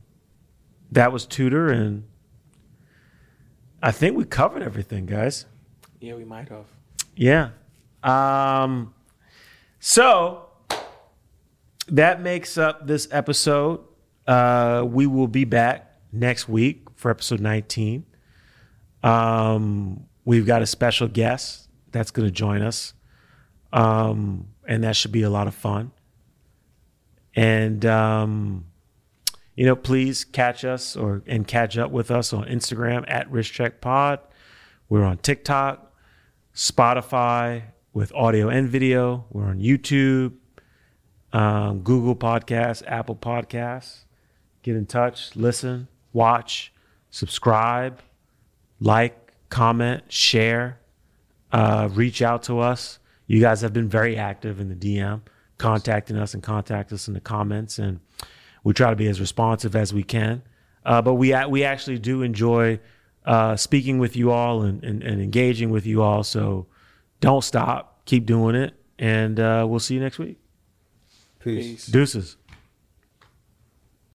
that was Tudor, and I think we covered everything, guys. Yeah, we might have. Yeah. Um, so that makes up this episode. Uh, we will be back next week for episode 19. Um, we've got a special guest that's going to join us. Um, and that should be a lot of fun. And, um, you know, please catch us or and catch up with us on Instagram at Wrist Check Pod. We're on TikTok. Spotify with audio and video. We're on YouTube, um, Google Podcasts, Apple Podcasts. Get in touch, listen, watch, subscribe, like, comment, share, uh, reach out to us. You guys have been very active in the DM, contacting us and contact us in the comments, and we try to be as responsive as we can. Uh, but we we actually do enjoy uh, speaking with you all and, and, and engaging with you all. So don't stop, keep doing it, and uh, we'll see you next week. Peace. Peace. Deuces.